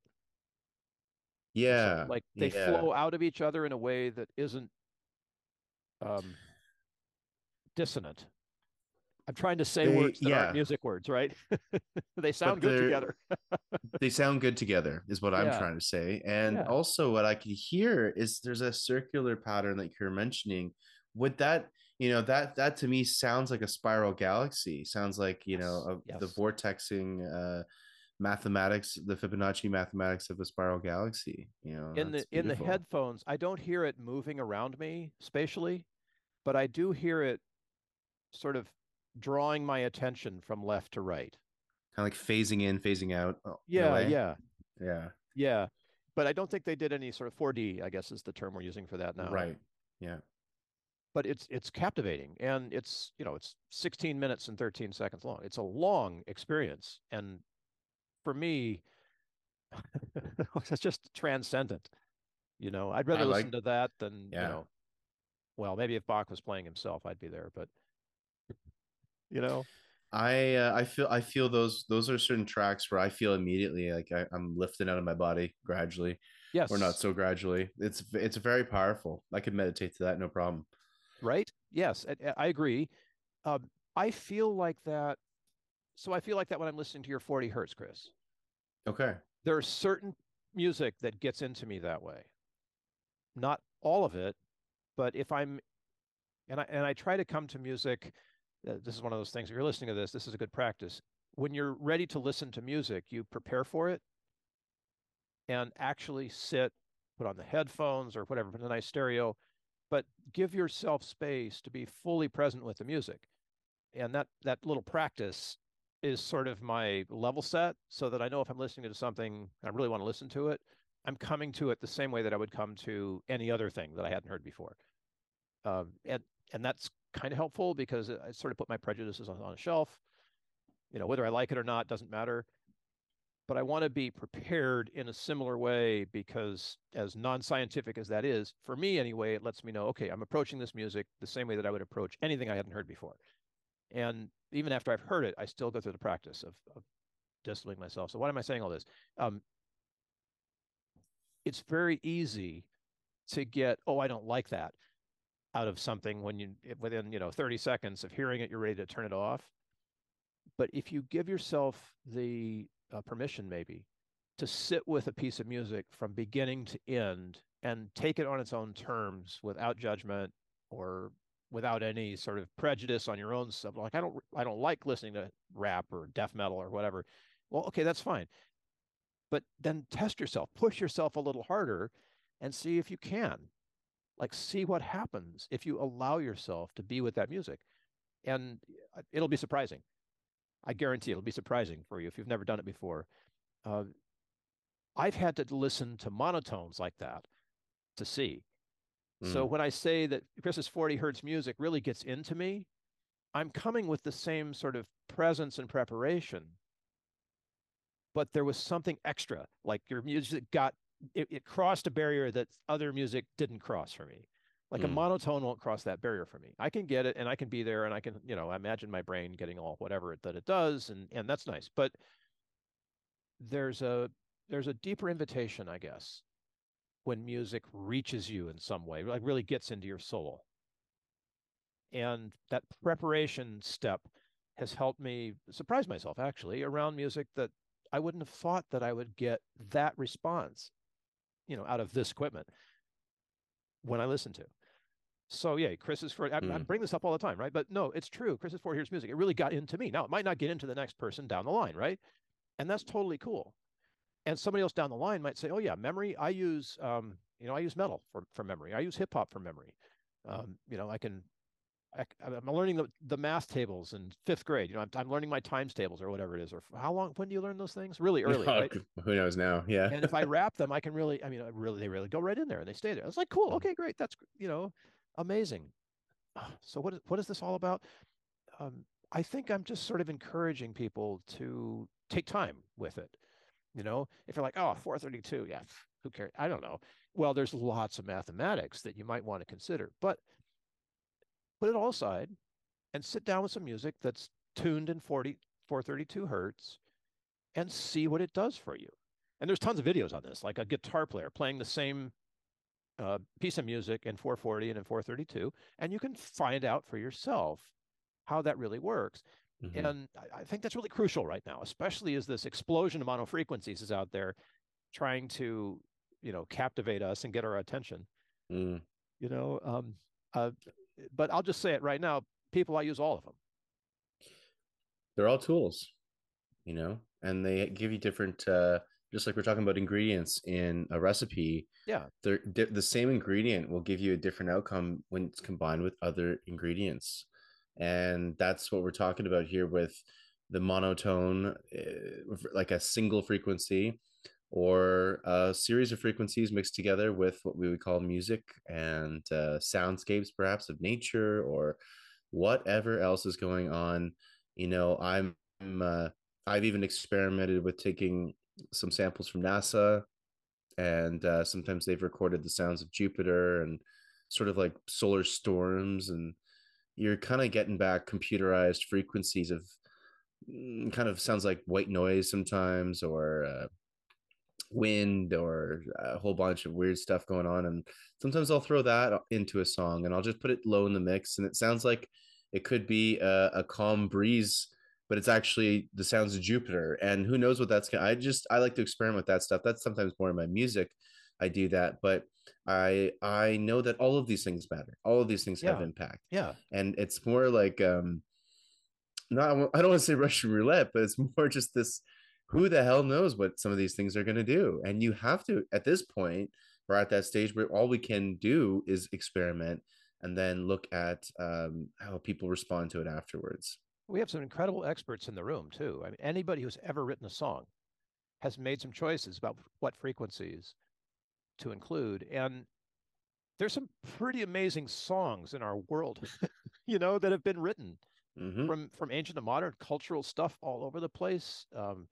Yeah. So, like they yeah. flow out of each other in a way that isn't um dissonant. I'm trying to say they, words that yeah. aren't music words, right? they sound good together. they sound good together, is what yeah. I'm trying to say. And yeah. also, what I can hear is there's a circular pattern that you're mentioning. Would that, you know, that that to me sounds like a spiral galaxy. Sounds like you yes. know a, yes. the vortexing uh, mathematics, the Fibonacci mathematics of a spiral galaxy. You know, in the beautiful. in the headphones, I don't hear it moving around me spatially, but I do hear it sort of drawing my attention from left to right. Kind of like phasing in, phasing out. Uh, yeah, yeah, yeah, yeah. But I don't think they did any sort of 4D. I guess is the term we're using for that now. Right. Yeah. But it's it's captivating, and it's you know it's 16 minutes and 13 seconds long. It's a long experience, and for me, it's just transcendent. You know, I'd rather like, listen to that than yeah. you know. Well, maybe if Bach was playing himself, I'd be there, but you know i uh, i feel i feel those those are certain tracks where i feel immediately like I, i'm lifting out of my body gradually yes or not so gradually it's it's very powerful i could meditate to that no problem right yes i, I agree um, i feel like that so i feel like that when i'm listening to your 40 hertz chris okay there's certain music that gets into me that way not all of it but if i'm and i and i try to come to music this is one of those things. If you're listening to this, this is a good practice. When you're ready to listen to music, you prepare for it and actually sit, put on the headphones or whatever, put a nice stereo, but give yourself space to be fully present with the music. And that that little practice is sort of my level set so that I know if I'm listening to something I really want to listen to it, I'm coming to it the same way that I would come to any other thing that I hadn't heard before. Um, and and that's kind of helpful because I sort of put my prejudices on, on a shelf. You know, whether I like it or not doesn't matter. But I want to be prepared in a similar way because, as non scientific as that is, for me anyway, it lets me know okay, I'm approaching this music the same way that I would approach anything I hadn't heard before. And even after I've heard it, I still go through the practice of, of disciplining myself. So, why am I saying all this? Um, it's very easy to get, oh, I don't like that out of something when you within you know 30 seconds of hearing it you're ready to turn it off but if you give yourself the uh, permission maybe to sit with a piece of music from beginning to end and take it on its own terms without judgment or without any sort of prejudice on your own stuff like i don't i don't like listening to rap or death metal or whatever. Well okay that's fine. But then test yourself push yourself a little harder and see if you can. Like see what happens if you allow yourself to be with that music. And uh, it'll be surprising i guarantee it'll be surprising for you if you've never done it before uh, i've had to listen to monotones like that to see mm. so when i say that chris's 40 hertz music really gets into me i'm coming with the same sort of presence and preparation but there was something extra like your music got it, it, crossed a barrier that other music didn't cross for me. Like mm. a monotone won't cross that barrier for me. I can get it and I can be there and I can, you know, imagine my brain getting all whatever that it does and and that's nice. But there's a there's a deeper invitation, I guess, when music reaches you in some way, like really gets into your soul. And that preparation step has helped me surprise myself actually around music that I wouldn't have thought that I would get that response you know, out of this equipment when I listen to. So yeah, Chris is for I, mm. I, bring this up all the time, right? But no, it's true. Chris is for here's music. It really got into me. Now it might not get into the next person down the line, right? And that's totally cool. And somebody else down the line might say, "Oh yeah, memory. I use, um, you know, I use metal for for memory. I use hip hop for memory. Um, you know, I can I, am learning the, the math tables in fifth grade. You know, I'm, I'm, learning my times tables or whatever it is. Or how long? When do you learn those things? Really early, oh, right? Who knows now? Yeah. and if I wrap them, I can really. I mean, really, they really go right in there and they stay there. I was like, cool. Okay, great. That's you know, amazing. So what is what is this all about? Um, I think I'm just sort of encouraging people to take time with it. You know, if you're like, oh, 432, yeah, who cares? I don't know. Well, there's lots of mathematics that you might want to consider, but put it all aside and sit down with some music that's tuned in 40, 432 hertz and see what it does for you. And there's tons of videos on this, like a guitar player playing the same uh, piece of music in 440 and in 432, and you can find out for yourself how that really works. Mm-hmm. And I, I think that's really crucial right now, especially as this explosion of mono frequencies is out there trying to, you know, captivate us and get our attention. Mm. You know, um, uh, but I'll just say it right now. People, I use all of them. They're all tools, you know, and they give you different. Uh, just like we're talking about ingredients in a recipe. Yeah, they're the same ingredient will give you a different outcome when it's combined with other ingredients, and that's what we're talking about here with the monotone, uh, like a single frequency or a series of frequencies mixed together with what we would call music and uh, soundscapes, perhaps of nature or whatever else is going on. You know, I'm, I'm uh, I've even experimented with taking some samples from NASA, and uh, sometimes they've recorded the sounds of Jupiter and sort of like solar storms, and you're kind of getting back computerized frequencies of mm, kind of sounds like white noise sometimes or uh, wind or a whole bunch of weird stuff going on and sometimes i'll throw that into a song and i'll just put it low in the mix and it sounds like it could be a, a calm breeze but it's actually the sounds of jupiter and who knows what that's gonna i just i like to experiment with that stuff that's sometimes more in my music i do that but i i know that all of these things matter all of these things yeah. have impact yeah and it's more like um not i don't want to say russian roulette but it's more just this who the hell knows what some of these things are going to do and you have to at this point we're at that stage where all we can do is experiment and then look at um, how people respond to it afterwards we have some incredible experts in the room too i mean anybody who's ever written a song has made some choices about what frequencies to include and there's some pretty amazing songs in our world you know that have been written mm-hmm. from from ancient to modern cultural stuff all over the place um,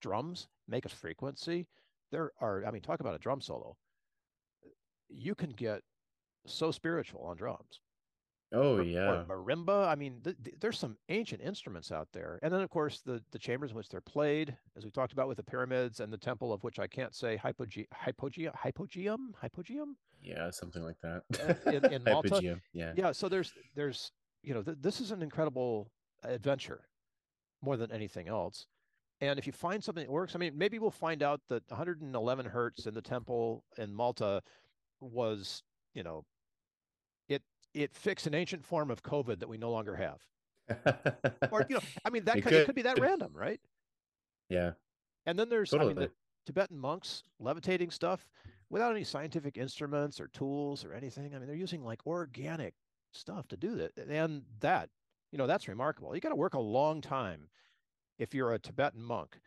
drums make a frequency. There are, I mean, talk about a drum solo. You can get so spiritual on drums. Oh or, yeah, or marimba. I mean, th- th- there's some ancient instruments out there, and then of course the the chambers in which they're played, as we talked about with the pyramids and the temple of which I can't say hypoge- hypogeum hypogeum hypogeum. Yeah, something like that. Uh, in, in Malta. hypogeum. Yeah. Yeah. So there's there's you know th- this is an incredible adventure, more than anything else. And if you find something that works, I mean, maybe we'll find out that 111 hertz in the temple in Malta was, you know, it fixed an ancient form of COVID that we no longer have. or you know, I mean, that it could, could, it could be that random, right? Yeah. And then there's totally. I mean, the Tibetan monks levitating stuff without any scientific instruments or tools or anything. I mean, they're using like organic stuff to do that, and that, you know, that's remarkable. You got to work a long time if you're a Tibetan monk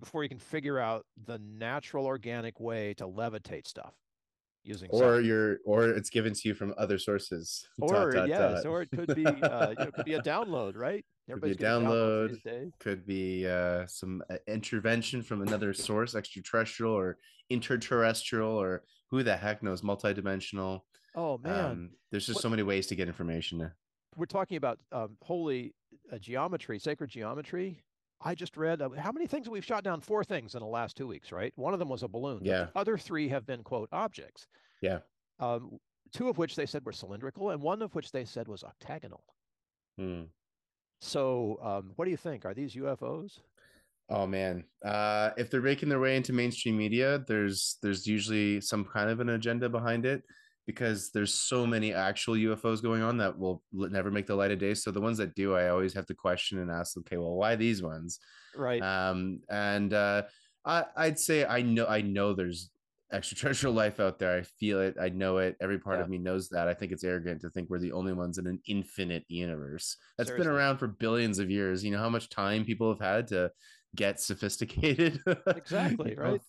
before you can figure out the natural organic way to levitate stuff using or science. you're or it's given to you from other sources or dot, yes dot. or it could be uh, you know, could be a download right Everybody's could be a download could be uh, some uh, intervention from another source extraterrestrial or interterrestrial or who the heck knows multidimensional oh man um, there's just what, so many ways to get information we're talking about um, holy uh, geometry, sacred geometry. I just read uh, how many things we've shot down? Four things in the last two weeks, right? One of them was a balloon. Yeah. The other three have been quote objects. Yeah. Um, two of which they said were cylindrical, and one of which they said was octagonal. Hmm. So, um, what do you think? Are these UFOs? Oh man, uh, if they're making their way into mainstream media, there's there's usually some kind of an agenda behind it because there's so many actual UFOs going on that will never make the light of day. So the ones that do, I always have to question and ask, okay, well, why these ones? Right. Um, and uh, I, I'd say I know I know there's extraterrestrial life out there. I feel it. I know it. Every part yeah. of me knows that. I think it's arrogant to think we're the only ones in an infinite universe that's Seriously. been around for billions of years. You know how much time people have had to get sophisticated. exactly. right.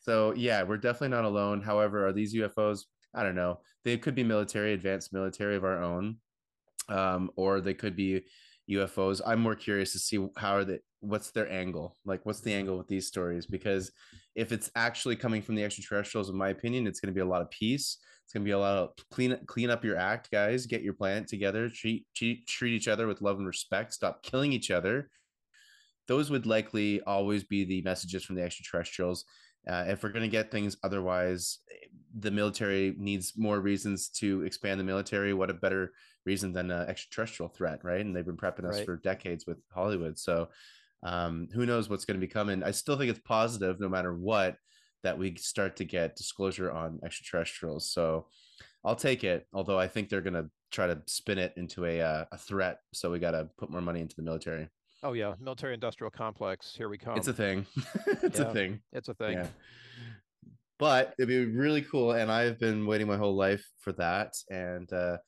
So yeah, we're definitely not alone. However, are these UFOs? I don't know. They could be military, advanced military of our own, um, or they could be UFOs. I'm more curious to see how are they what's their angle? Like what's the angle with these stories? Because if it's actually coming from the extraterrestrials, in my opinion, it's gonna be a lot of peace. It's gonna be a lot of clean clean up your act, guys. Get your planet together, treat treat, treat each other with love and respect, stop killing each other. Those would likely always be the messages from the extraterrestrials. Uh, if we're going to get things otherwise, the military needs more reasons to expand the military. What a better reason than an extraterrestrial threat, right? And they've been prepping us right. for decades with Hollywood. So um, who knows what's going to be coming? I still think it's positive, no matter what, that we start to get disclosure on extraterrestrials. So I'll take it. Although I think they're going to try to spin it into a uh, a threat. So we got to put more money into the military. Oh yeah, military industrial complex. Here we come. It's a thing. it's yeah, a thing. It's a thing. Yeah. But it'd be really cool, and I've been waiting my whole life for that. And uh,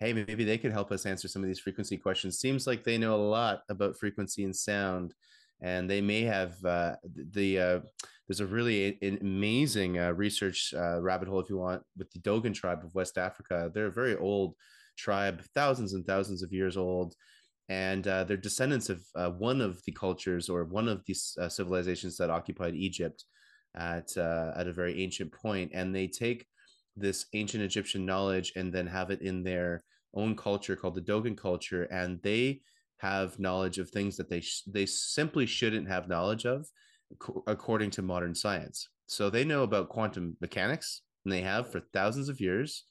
hey, maybe they could help us answer some of these frequency questions. Seems like they know a lot about frequency and sound, and they may have uh, the. Uh, there's a really amazing uh, research uh, rabbit hole, if you want, with the Dogon tribe of West Africa. They're a very old tribe, thousands and thousands of years old and uh, they're descendants of uh, one of the cultures or one of these uh, civilizations that occupied Egypt at uh, at a very ancient point, and they take this ancient Egyptian knowledge and then have it in their own culture called the Dogon culture, and they have knowledge of things that they sh- they simply shouldn't have knowledge of, co- according to modern science. So they know about quantum mechanics, and they have for thousands of years,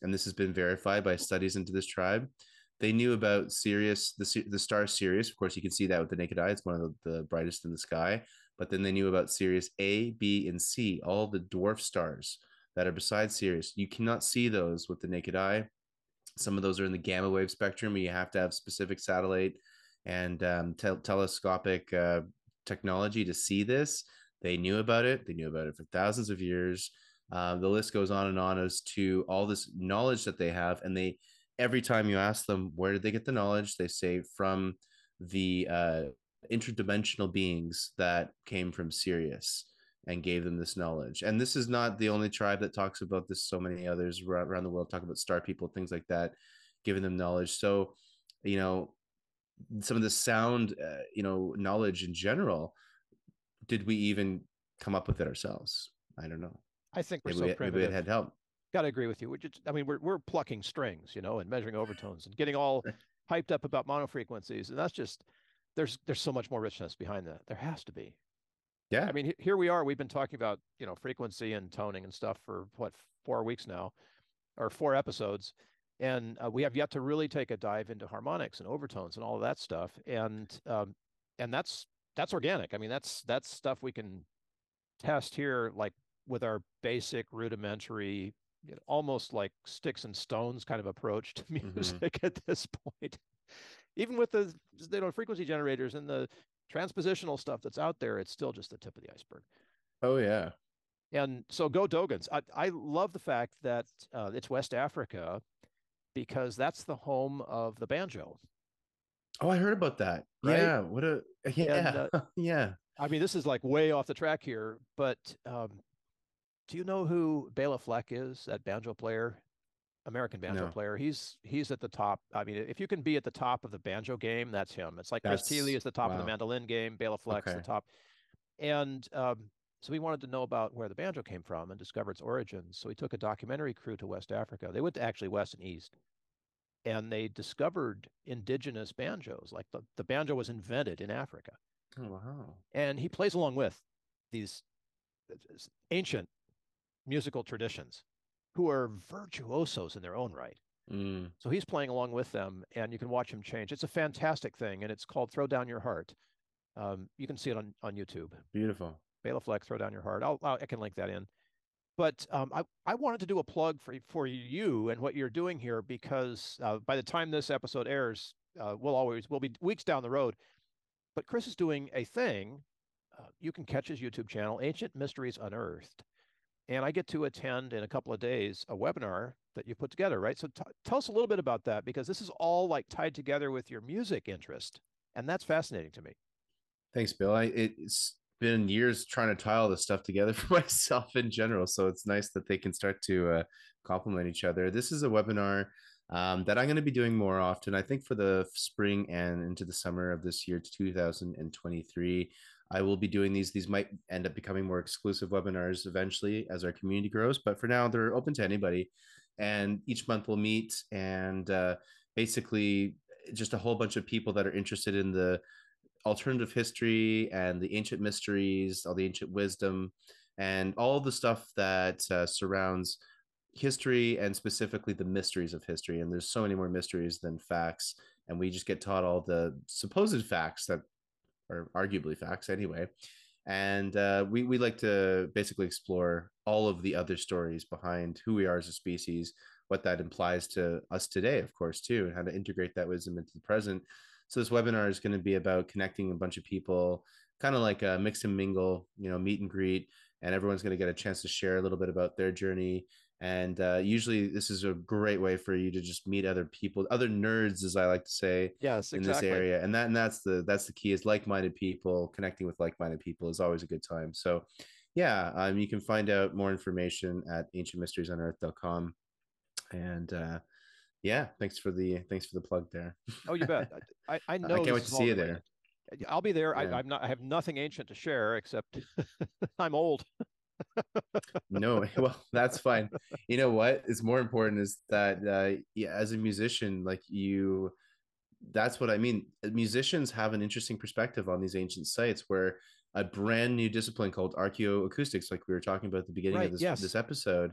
and this has been verified by studies into this tribe they knew about Sirius, the the star Sirius. Of course, you can see that with the naked eye; it's one of the, the brightest in the sky. But then they knew about Sirius A, B, and C, all the dwarf stars that are beside Sirius. You cannot see those with the naked eye. Some of those are in the gamma wave spectrum, and you have to have specific satellite and um, te- telescopic uh, technology to see this. They knew about it. They knew about it for thousands of years. Uh, the list goes on and on as to all this knowledge that they have, and they every time you ask them where did they get the knowledge, they say from the uh, interdimensional beings that came from Sirius and gave them this knowledge. And this is not the only tribe that talks about this. So many others around the world talk about star people, things like that, giving them knowledge. So, you know, some of the sound, uh, you know, knowledge in general, did we even come up with it ourselves? I don't know. I think we're maybe so we, primitive. Maybe it had help got to agree with you. We're just, I mean, we're we're plucking strings, you know, and measuring overtones and getting all hyped up about monofrequencies, and that's just there's there's so much more richness behind that. There has to be. Yeah. I mean, here we are. We've been talking about you know frequency and toning and stuff for what four weeks now, or four episodes, and uh, we have yet to really take a dive into harmonics and overtones and all of that stuff. And um, and that's that's organic. I mean, that's that's stuff we can test here, like with our basic rudimentary you know, almost like sticks and stones kind of approach to mm-hmm. music mm-hmm. at this point. Even with the you know frequency generators and the transpositional stuff that's out there, it's still just the tip of the iceberg. Oh yeah. And so go Dogons. I, I love the fact that uh, it's West Africa because that's the home of the banjo. Oh, I heard about that. Right? Yeah. What a yeah. And, uh, yeah. I mean, this is like way off the track here, but um, do you know who Bela Fleck is? That banjo player, American banjo no. player. He's he's at the top. I mean, if you can be at the top of the banjo game, that's him. It's like that's, Chris Thile is the top wow. of the mandolin game. Bela Fleck's okay. the top. And um, so we wanted to know about where the banjo came from and discover its origins. So we took a documentary crew to West Africa. They went to actually West and East, and they discovered indigenous banjos. Like the, the banjo was invented in Africa. Oh, wow. And he plays along with these ancient musical traditions who are virtuosos in their own right. Mm. So he's playing along with them, and you can watch him change. It's a fantastic thing, and it's called "Throw Down Your Heart." Um, you can see it on on YouTube. Beautiful. Bela Fleck, "Throw Down Your Heart." I'll, I'll i can link that in. But um, I I wanted to do a plug for for you and what you're doing here because uh, by the time this episode airs, uh, we'll always we'll be weeks down the road. But Chris is doing a thing. Uh, you can catch his YouTube channel, Ancient Mysteries Unearthed and I get to attend in a couple of days a webinar that you put together, right? So t- tell us a little bit about that because this is all like tied together with your music interest, and that's fascinating to me. Thanks, Bill. I, it's been years trying to tie all this stuff together for myself in general, so it's nice that they can start to uh, complement each other. This is a webinar um, that I'm going to be doing more often. I think for the spring and into the summer of this year, 2023. I will be doing these. These might end up becoming more exclusive webinars eventually as our community grows, but for now, they're open to anybody. And each month we'll meet and uh, basically just a whole bunch of people that are interested in the alternative history and the ancient mysteries, all the ancient wisdom, and all the stuff that uh, surrounds history and specifically the mysteries of history. And there's so many more mysteries than facts. And we just get taught all the supposed facts that are arguably facts anyway. And uh, we, we like to basically explore all of the other stories behind who we are as a species, what that implies to us today, of course, too, and how to integrate that wisdom into the present. So this webinar is going to be about connecting a bunch of people, kind of like a mix and mingle, you know, meet and greet, and everyone's going to get a chance to share a little bit about their journey and uh, usually this is a great way for you to just meet other people other nerds as i like to say yes in exactly. this area and that and that's the that's the key is like-minded people connecting with like-minded people is always a good time so yeah um, you can find out more information at ancientmysteriesunearthed.com and uh, yeah thanks for the thanks for the plug there oh you bet i i know i can't wait to see you there I'll be there. Yeah. I, I'm not. I have nothing ancient to share except I'm old no, well, that's fine. You know what is more important is that uh, yeah, as a musician, like you, that's what I mean. Musicians have an interesting perspective on these ancient sites where a brand new discipline called archaeoacoustics, like we were talking about at the beginning right, of this, yes. this episode,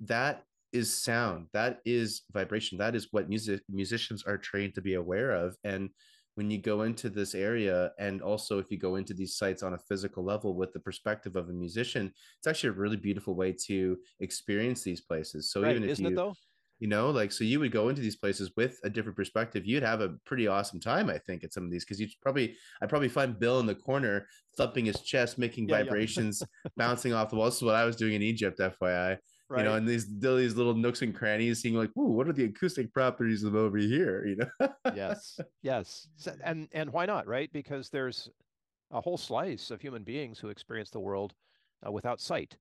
that is sound, that is vibration, that is what music musicians are trained to be aware of. And when you go into this area and also if you go into these sites on a physical level with the perspective of a musician it's actually a really beautiful way to experience these places so right. even if Isn't you though? you know like so you would go into these places with a different perspective you'd have a pretty awesome time i think at some of these because you'd probably i'd probably find bill in the corner thumping his chest making yeah, vibrations yeah. bouncing off the walls this is what i was doing in egypt fyi Right. You know, and these these little nooks and crannies, seeing like, "Ooh, what are the acoustic properties of over here?" You know. yes, yes, and and why not, right? Because there's a whole slice of human beings who experience the world uh, without sight.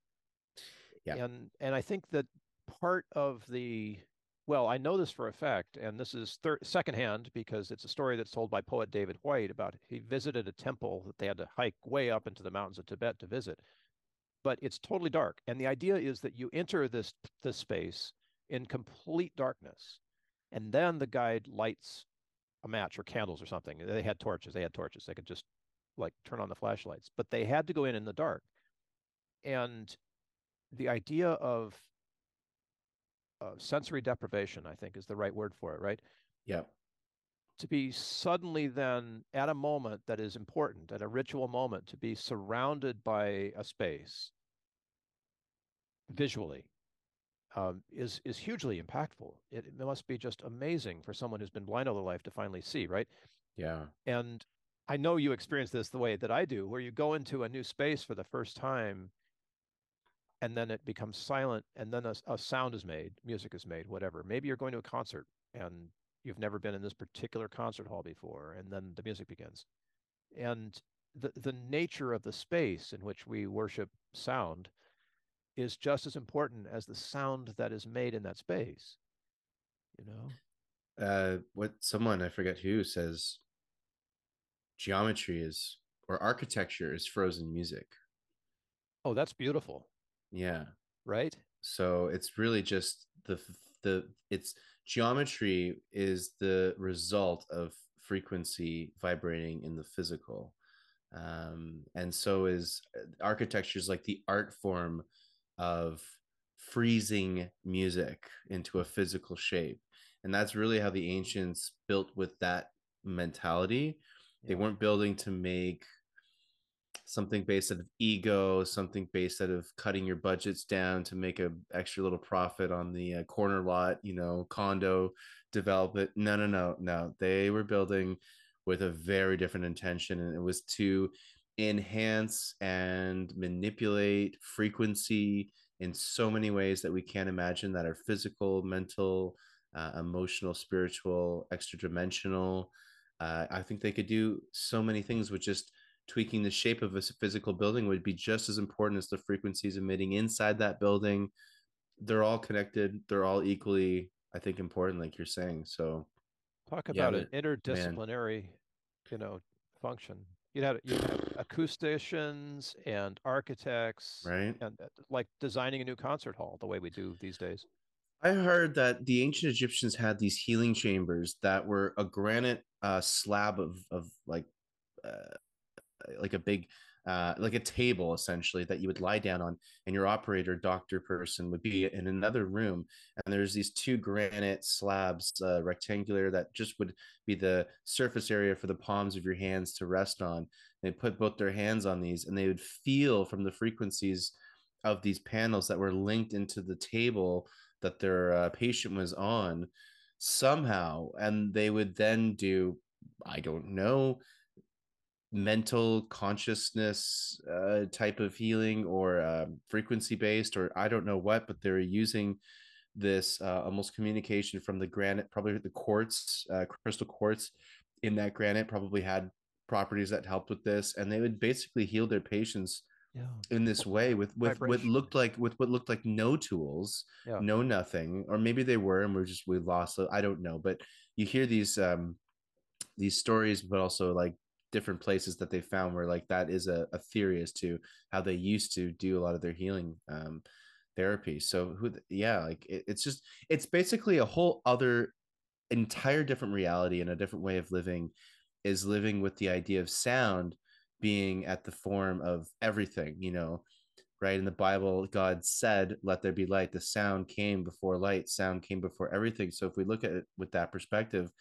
Yeah. And and I think that part of the well, I know this for a fact, and this is third, secondhand because it's a story that's told by poet David Whyte about he visited a temple that they had to hike way up into the mountains of Tibet to visit but it's totally dark. And the idea is that you enter this this space in complete darkness, and then the guide lights a match or candles or something. They had torches. They had torches. They could just like turn on the flashlights, but they had to go in in the dark. And the idea of uh, sensory deprivation, I think, is the right word for it, right? Yeah. To be suddenly then at a moment that is important, at a ritual moment, to be surrounded by a space visually um, is is hugely impactful. It, it, must be just amazing for someone who's been blind all their life to finally see, right? Yeah. And I know you experience this the way that I do, where you go into a new space for the first time, and then it becomes silent, and then a, a sound is made, music is made, whatever. Maybe you're going to a concert and you've never been in this particular concert hall before, and then the music begins, and the the nature of the space in which we worship sound is just as important as the sound that is made in that space you know? Uh what someone i forget who says geometry is or architecture is frozen music. Oh that's beautiful. Yeah. Right? So it's really just the the it's geometry is the result of frequency vibrating in the physical um, and so is uh, architecture is like the art form of freezing music into a physical shape. And that's really how the ancients built with that mentality. Yeah. They weren't building to make something based out of ego, something based out of cutting your budgets down to make a extra little profit on the uh, corner lot, you know, condo develop it. No, no, no, no. They were building with a very different intention, and it was to enhance and manipulate frequency in so many ways that we can't imagine that are physical mental uh, emotional spiritual extra dimensional uh, i think they could do so many things with just tweaking the shape of a physical building would be just as important as the frequencies emitting inside that building. They're all connected they're all equally i think important like you're saying so talk about yeah, an interdisciplinary man. you know function. You'd have you have acousticians and architects right. and uh, like designing a new concert hall the way we do these days. I heard that the ancient egyptians had these healing chambers that were a granite uh, slab of of like uh, like a big uh, like a table essentially that you would lie down on and your operator doctor person would be in another room and there's these two granite slabs uh, rectangular that just would be the surface area for the palms of your hands to rest on. They put both their hands on these and they would feel from the frequencies of these panels that were linked into the table that their uh, patient was on somehow and they would then do i don't know mental consciousness uh, type of healing or uh, frequency based or i don't know what but they're using this uh, almost communication from the granite probably the quartz uh, crystal quartz in that granite probably had properties that helped with this and they would basically heal their patients yeah. in this way with with what looked like with what looked like no tools yeah. no nothing or maybe they were and we're just we lost i don't know but you hear these um these stories but also like different places that they found where like that is a, a theory as to how they used to do a lot of their healing um, therapy. So who, yeah, like it, it's just it's basically a whole other entire different reality and a different way of living is living with the idea of sound being at the form of everything, you know, right? In the Bible, God said, Let there be light. The sound came before light, sound came before everything. So if we look at it with that perspective,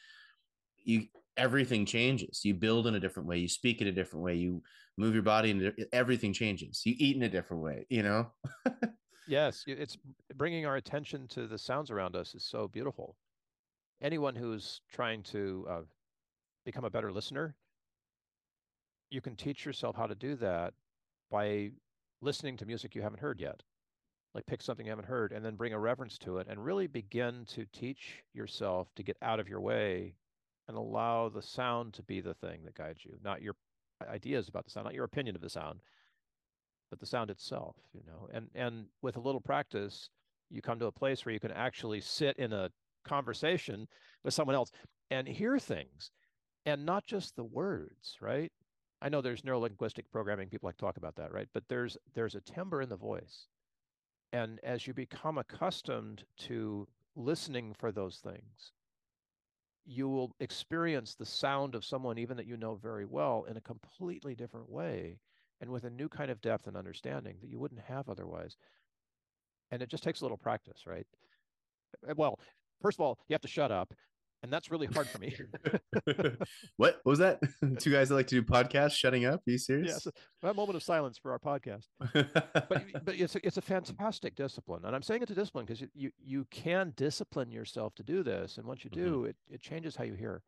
you everything changes. You build in a different way, you speak in a different way, you move your body, and everything changes. You eat in a different way, you know? yes, it's bringing our attention to the sounds around us is so beautiful. Anyone who's trying to uh, become a better listener, you can teach yourself how to do that by listening to music you haven't heard yet. Like pick something you haven't heard and then bring a reverence to it and really begin to teach yourself to get out of your way and allow the sound to be the thing that guides you, not your ideas about the sound, not your opinion of the sound, but the sound itself, you know. And and with a little practice, you come to a place where you can actually sit in a conversation with someone else and hear things and not just the words, right? I know there's neurolinguistic programming, people like talk about that, right? But there's there's a timbre in the voice. And as you become accustomed to listening for those things, you will experience the sound of someone even that you know very well in a completely different way and with a new kind of depth and understanding that you wouldn't have otherwise. And it just takes a little practice right? Uh, well first of all you have to shut up and that's really hard for me. what? what was that? Two guys that like to do podcasts shutting up. Are you serious? Yes, a moment of silence for our podcast. but but it's a, it's a fantastic discipline, and I'm saying it's a discipline because you, you you can discipline yourself to do this, and once you do, mm-hmm. it it changes how you hear.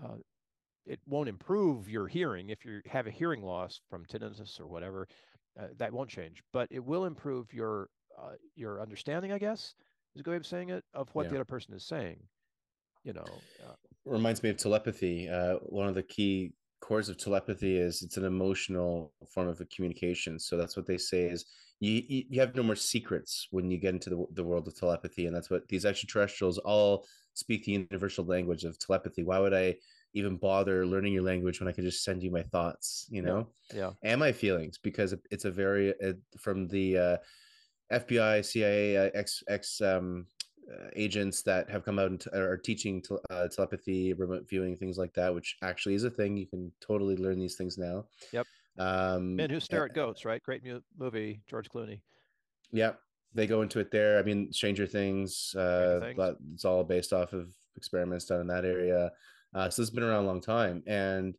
Uh, it won't improve your hearing if you have a hearing loss from tinnitus or whatever. Uh, that won't change, but it will improve your uh, your understanding. I guess is a good way of saying it of what yeah. the other person is saying you know uh, reminds me of telepathy uh, one of the key cores of telepathy is it's an emotional form of a communication. So that's what they say is you you have no more secrets when you get into the, the world of telepathy. And that's what these extraterrestrials all speak the universal language of telepathy. Why would i even bother learning your language when i can just send you my thoughts you know? yeah, yeah. and my feelings because it's a very uh, from the uh, fbi cia uh, x x um agents that have come out and t- are teaching te- uh, telepathy, remote viewing, things like that, which actually is a thing. You can totally learn these things now. Yep. Um, Men who stare at goats, right? Great mu- movie, George Clooney. Yep. They go into it there. I mean, Stranger Things, uh, Things. it's all based off of experiments done in that area. Uh, so it's been around a long time. And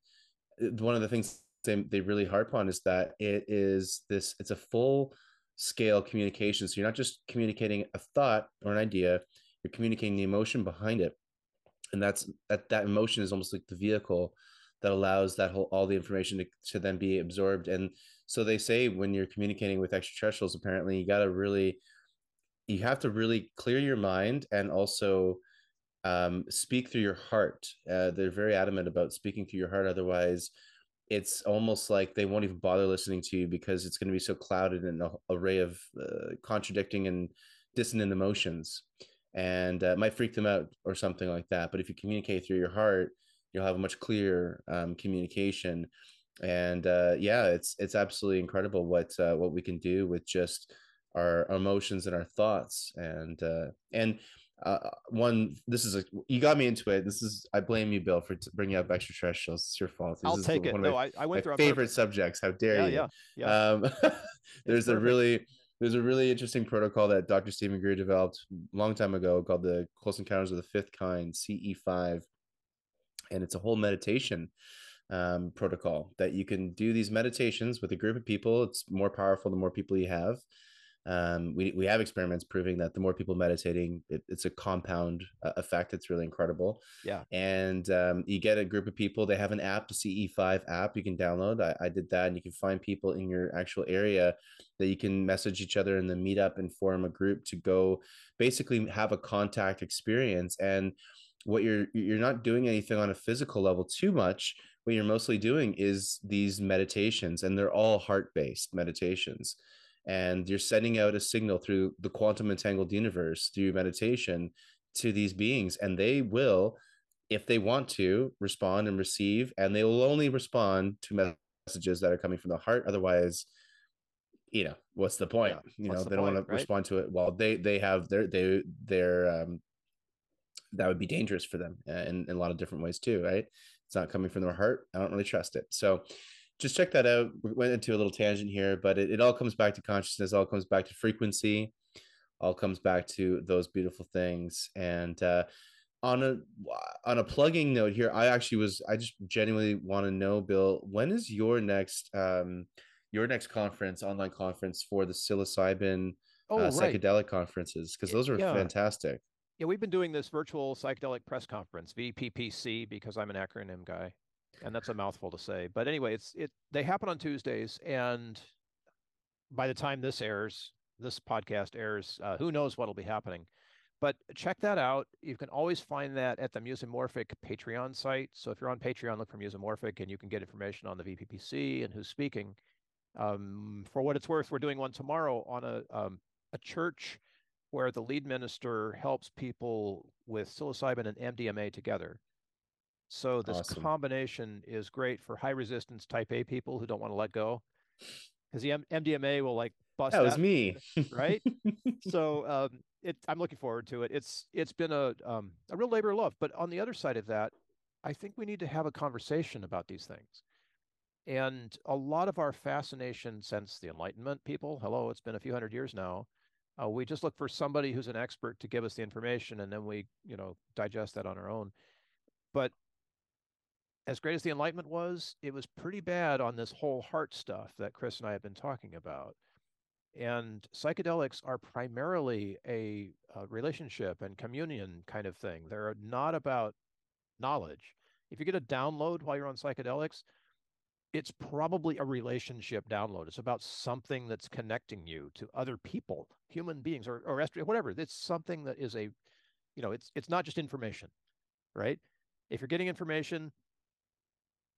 uh, one of the things they, they really harp on is that it is this, it's a full scale communication. So you're not just communicating a thought or an idea, you're communicating the emotion behind it. And that's that that emotion is almost like the vehicle that allows that whole all the information to, to then be absorbed and so they say when you're communicating with extraterrestrials apparently you got to really you have to really clear your mind and also um, speak through your heart uh, they're very adamant about speaking through your heart otherwise it's almost like they won't even bother listening to you because it's going to be so clouded in an array of uh, contradicting and dissonant emotions. And uh, might freak them out or something like that but if you communicate through your heart you'll have a much clearer um, communication. And uh, yeah it's it's absolutely incredible what uh, what we can do with just our emotions and our thoughts. And uh, and uh, one this is a you got me into it. This is i blame you bill for t- bringing up extraterrestrials. It's your fault. This i'll take it. no my, I, I went through favorite subjects. How dare yeah, you. yeah yeah. Um, there's a really there's a really interesting protocol that dr steven greer developed a long time ago called the close encounters of the fifth kind ce5 and it's a whole meditation um, protocol that you can do these meditations with a group of people. It's more powerful the more people you have. Um, we, we have experiments proving that the more people meditating, it, it's a compound uh, effect. It's really incredible. Yeah. And um, you get a group of people, they have an app, the CE5 app you can download. I, I did that. And you can find people in your actual area that you can message each other in the meetup and form a group to go basically have a contact experience. And what you're you're not doing anything on a physical level too much what you're mostly doing is these meditations and they're all heart based meditations and you're sending out a signal through the quantum entangled universe through meditation to these beings and they will if they want to respond and receive and they will only respond to messages that are coming from the heart. Otherwise you know what's the point? Yeah, you know the they don't want to right? respond to it. While they they have their they their um that would be dangerous for them uh, in, in a lot of different ways too right? It's not coming from their heart. I don't really trust it. So just check that out we went into a little tangent here but it, it all comes back to consciousness all comes back to frequency all comes back to those beautiful things and uh on a on a plugging note here i actually was i just genuinely want to know bill when is your next um your next conference online conference for the psilocybin oh, uh, right. psychedelic conferences because those are yeah. fantastic yeah, we've been doing this virtual psychedelic press conference, VPPC, because I'm an acronym guy, and that's a mouthful to say. But anyway, it's it. They happen on Tuesdays, and by the time this airs, this podcast airs, uh, who knows what'll be happening. But check that out. You can always find that at the Musimorphic Patreon site. So if you're on Patreon, look for Musimorphic, and you can get information on the VPPC and who's speaking. Um, for what it's worth, we're doing one tomorrow on a um, a church where the lead minister helps people with psilocybin and MDMA together. So this awesome. combination is great for high resistance type A people who don't want to let go, because the M- MDMA will like bust. That was me, right? so um, it, I'm looking forward to it. It's it's been a um, a real labor of love. But on the other side of that, I think we need to have a conversation about these things. And a lot of our fascination since the Enlightenment, people, hello, it's been a few hundred years now, uh, we just look for somebody who's an expert to give us the information, and then we, you know, digest that on our own. But as great as the Enlightenment was, it was pretty bad on this whole heart stuff that Chris and I have been talking about. And psychedelics are primarily a, a relationship and communion kind of thing. They're not about knowledge. If you get a download while you're on psychedelics, it's probably a relationship download. It's about something that's connecting you to other people, human beings, or or whatever. It's something that is a, you know, it's it's not just information, right? If you're getting information,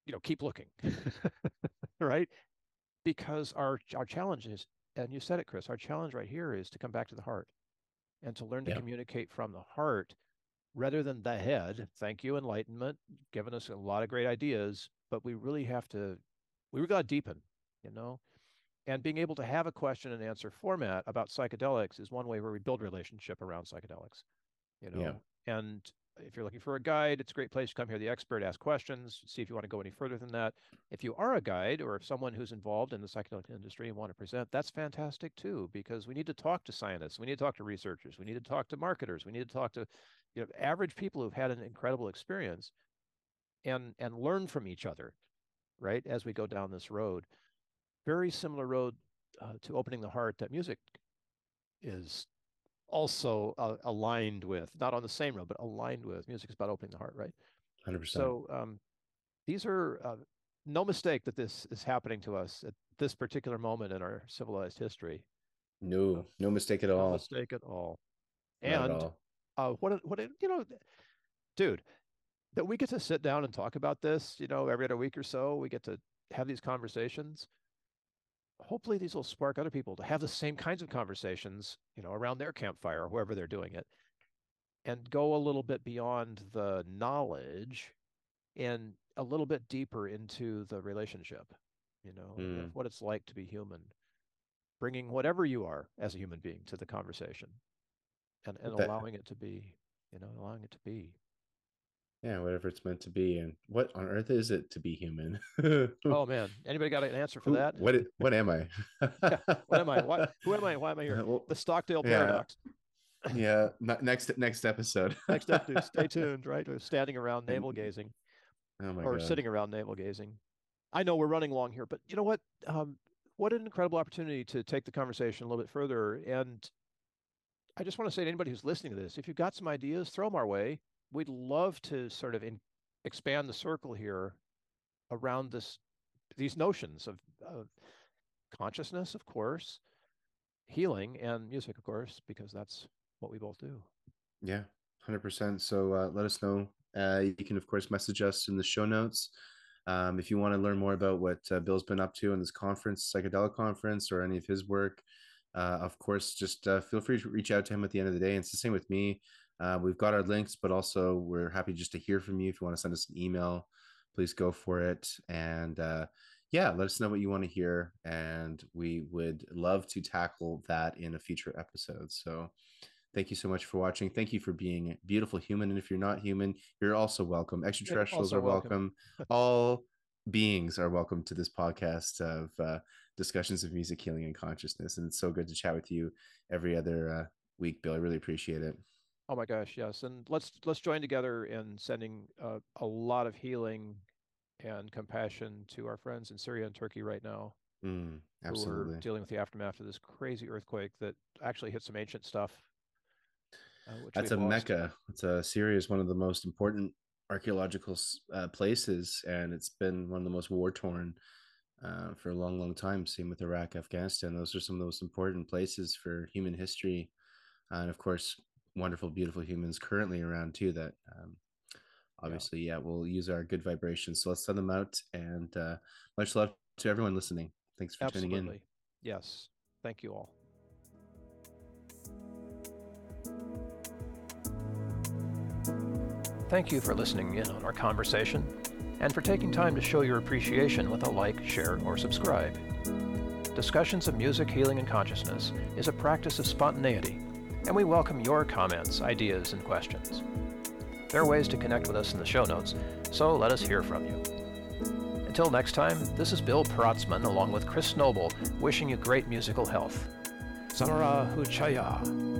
you know, keep looking, right? Because our our challenge is, and you said it, Chris. Our challenge right here is to come back to the heart, and to learn to yeah. communicate from the heart rather than the head. Thank you, enlightenment, giving us a lot of great ideas, but we really have to we got to deepen you know and being able to have a question and answer format about psychedelics is one way where we build relationship around psychedelics you know yeah. and if you're looking for a guide it's a great place to come here the expert ask questions see if you want to go any further than that. If you are a guide or if someone who's involved in the psychedelic industry and want to present that's fantastic too because we need to talk to scientists we need to talk to researchers we need to talk to marketers we need to talk to you know average people who've had an incredible experience and and learn from each other right as we go down this road. Very similar road uh, to opening the heart that music is also uh, aligned with not on the same road but aligned with music is about opening the heart right 100% so um these are uh, no mistake that this is happening to us at this particular moment in our civilized history. No, no mistake at no all. mistake at all. Not at And all. uh, what what you know, dude, that we get to sit down and talk about this. You know, every other week or so, we get to have these conversations. Hopefully, these will spark other people to have the same kinds of conversations. You know, around their campfire, or wherever they're doing it, and go a little bit beyond the knowledge and a little bit deeper into the relationship. You know, Mm. what it's like to be human, bringing whatever you are as a human being to the conversation, and and That- allowing it to be, you know, allowing it to be. Yeah, whatever it's meant to be. And what on earth is it to be human? Oh man, anybody got an answer for Who- that? What what am I? What am I? Why, who am I? Why am I here? Well, The Stockdale yeah. paradox. yeah, ne- next next episode. Next episode. stay tuned. Right, We're standing around navel gazing, Oh or god. sitting around navel gazing. I know we're running long here, but you know what? Um, what an incredible opportunity to take the conversation a little bit further. And I just want to say to anybody who's listening to this, if you've got some ideas, throw them our way. We'd love to sort of in, expand the circle here around this these notions of, of consciousness, of course, healing, and music, of course, because that's what we both do. Yeah, hundred percent. So uh, let us know. Uh, you can of course message us in the show notes. Um, if you want to learn more about what uh, Bill's been up to in this conference, psychedelic conference, or any of his work, uh, of course, just uh, feel free to reach out to him at the end of the day. And it's the same with me. Uh, we've got our links, but also we're happy just to hear from you. If you want to send us an email, please go for it. And uh, yeah, let us know what you want to hear, and we would love to tackle that in a future episode. So. Thank you so much for watching. Thank you for being a beautiful human. And if you're not human, you're also welcome. Extraterrestrials also are welcome. welcome. All beings are welcome to this podcast of uh, discussions of music, healing, and consciousness. And it's so good to chat with you every other uh, week, Bill. I really appreciate it. Oh my gosh, yes. And let's let's join together in sending uh, a lot of healing and compassion to our friends in Syria and Turkey right now Mm, who are dealing with the aftermath of this crazy earthquake that actually hit some ancient stuff. Uh, which That's a lost. mecca. It's a Syria is one of the most important archaeological uh, places, and it's been one of the most war torn uh, for a long, long time. Same with Iraq, Afghanistan. Those are some of the most important places for human history, and of course, wonderful, beautiful humans currently around too. That um, obviously, yeah, we'll use our good vibrations. So let's send them out, and uh, much love to everyone listening. Thanks for tuning in. Yes. Thank you all. Thank you for listening in on our conversation and for taking time to show your appreciation with a like, share, or subscribe. Discussions of Music, Healing, and Consciousness is a practice of spontaneity, and we welcome your comments, ideas, and questions. There are ways to connect with us in the show notes, so let us hear from you. Until next time, this is Bill Protzmann along with Chris Noble wishing you great musical health. Samara Huchaya.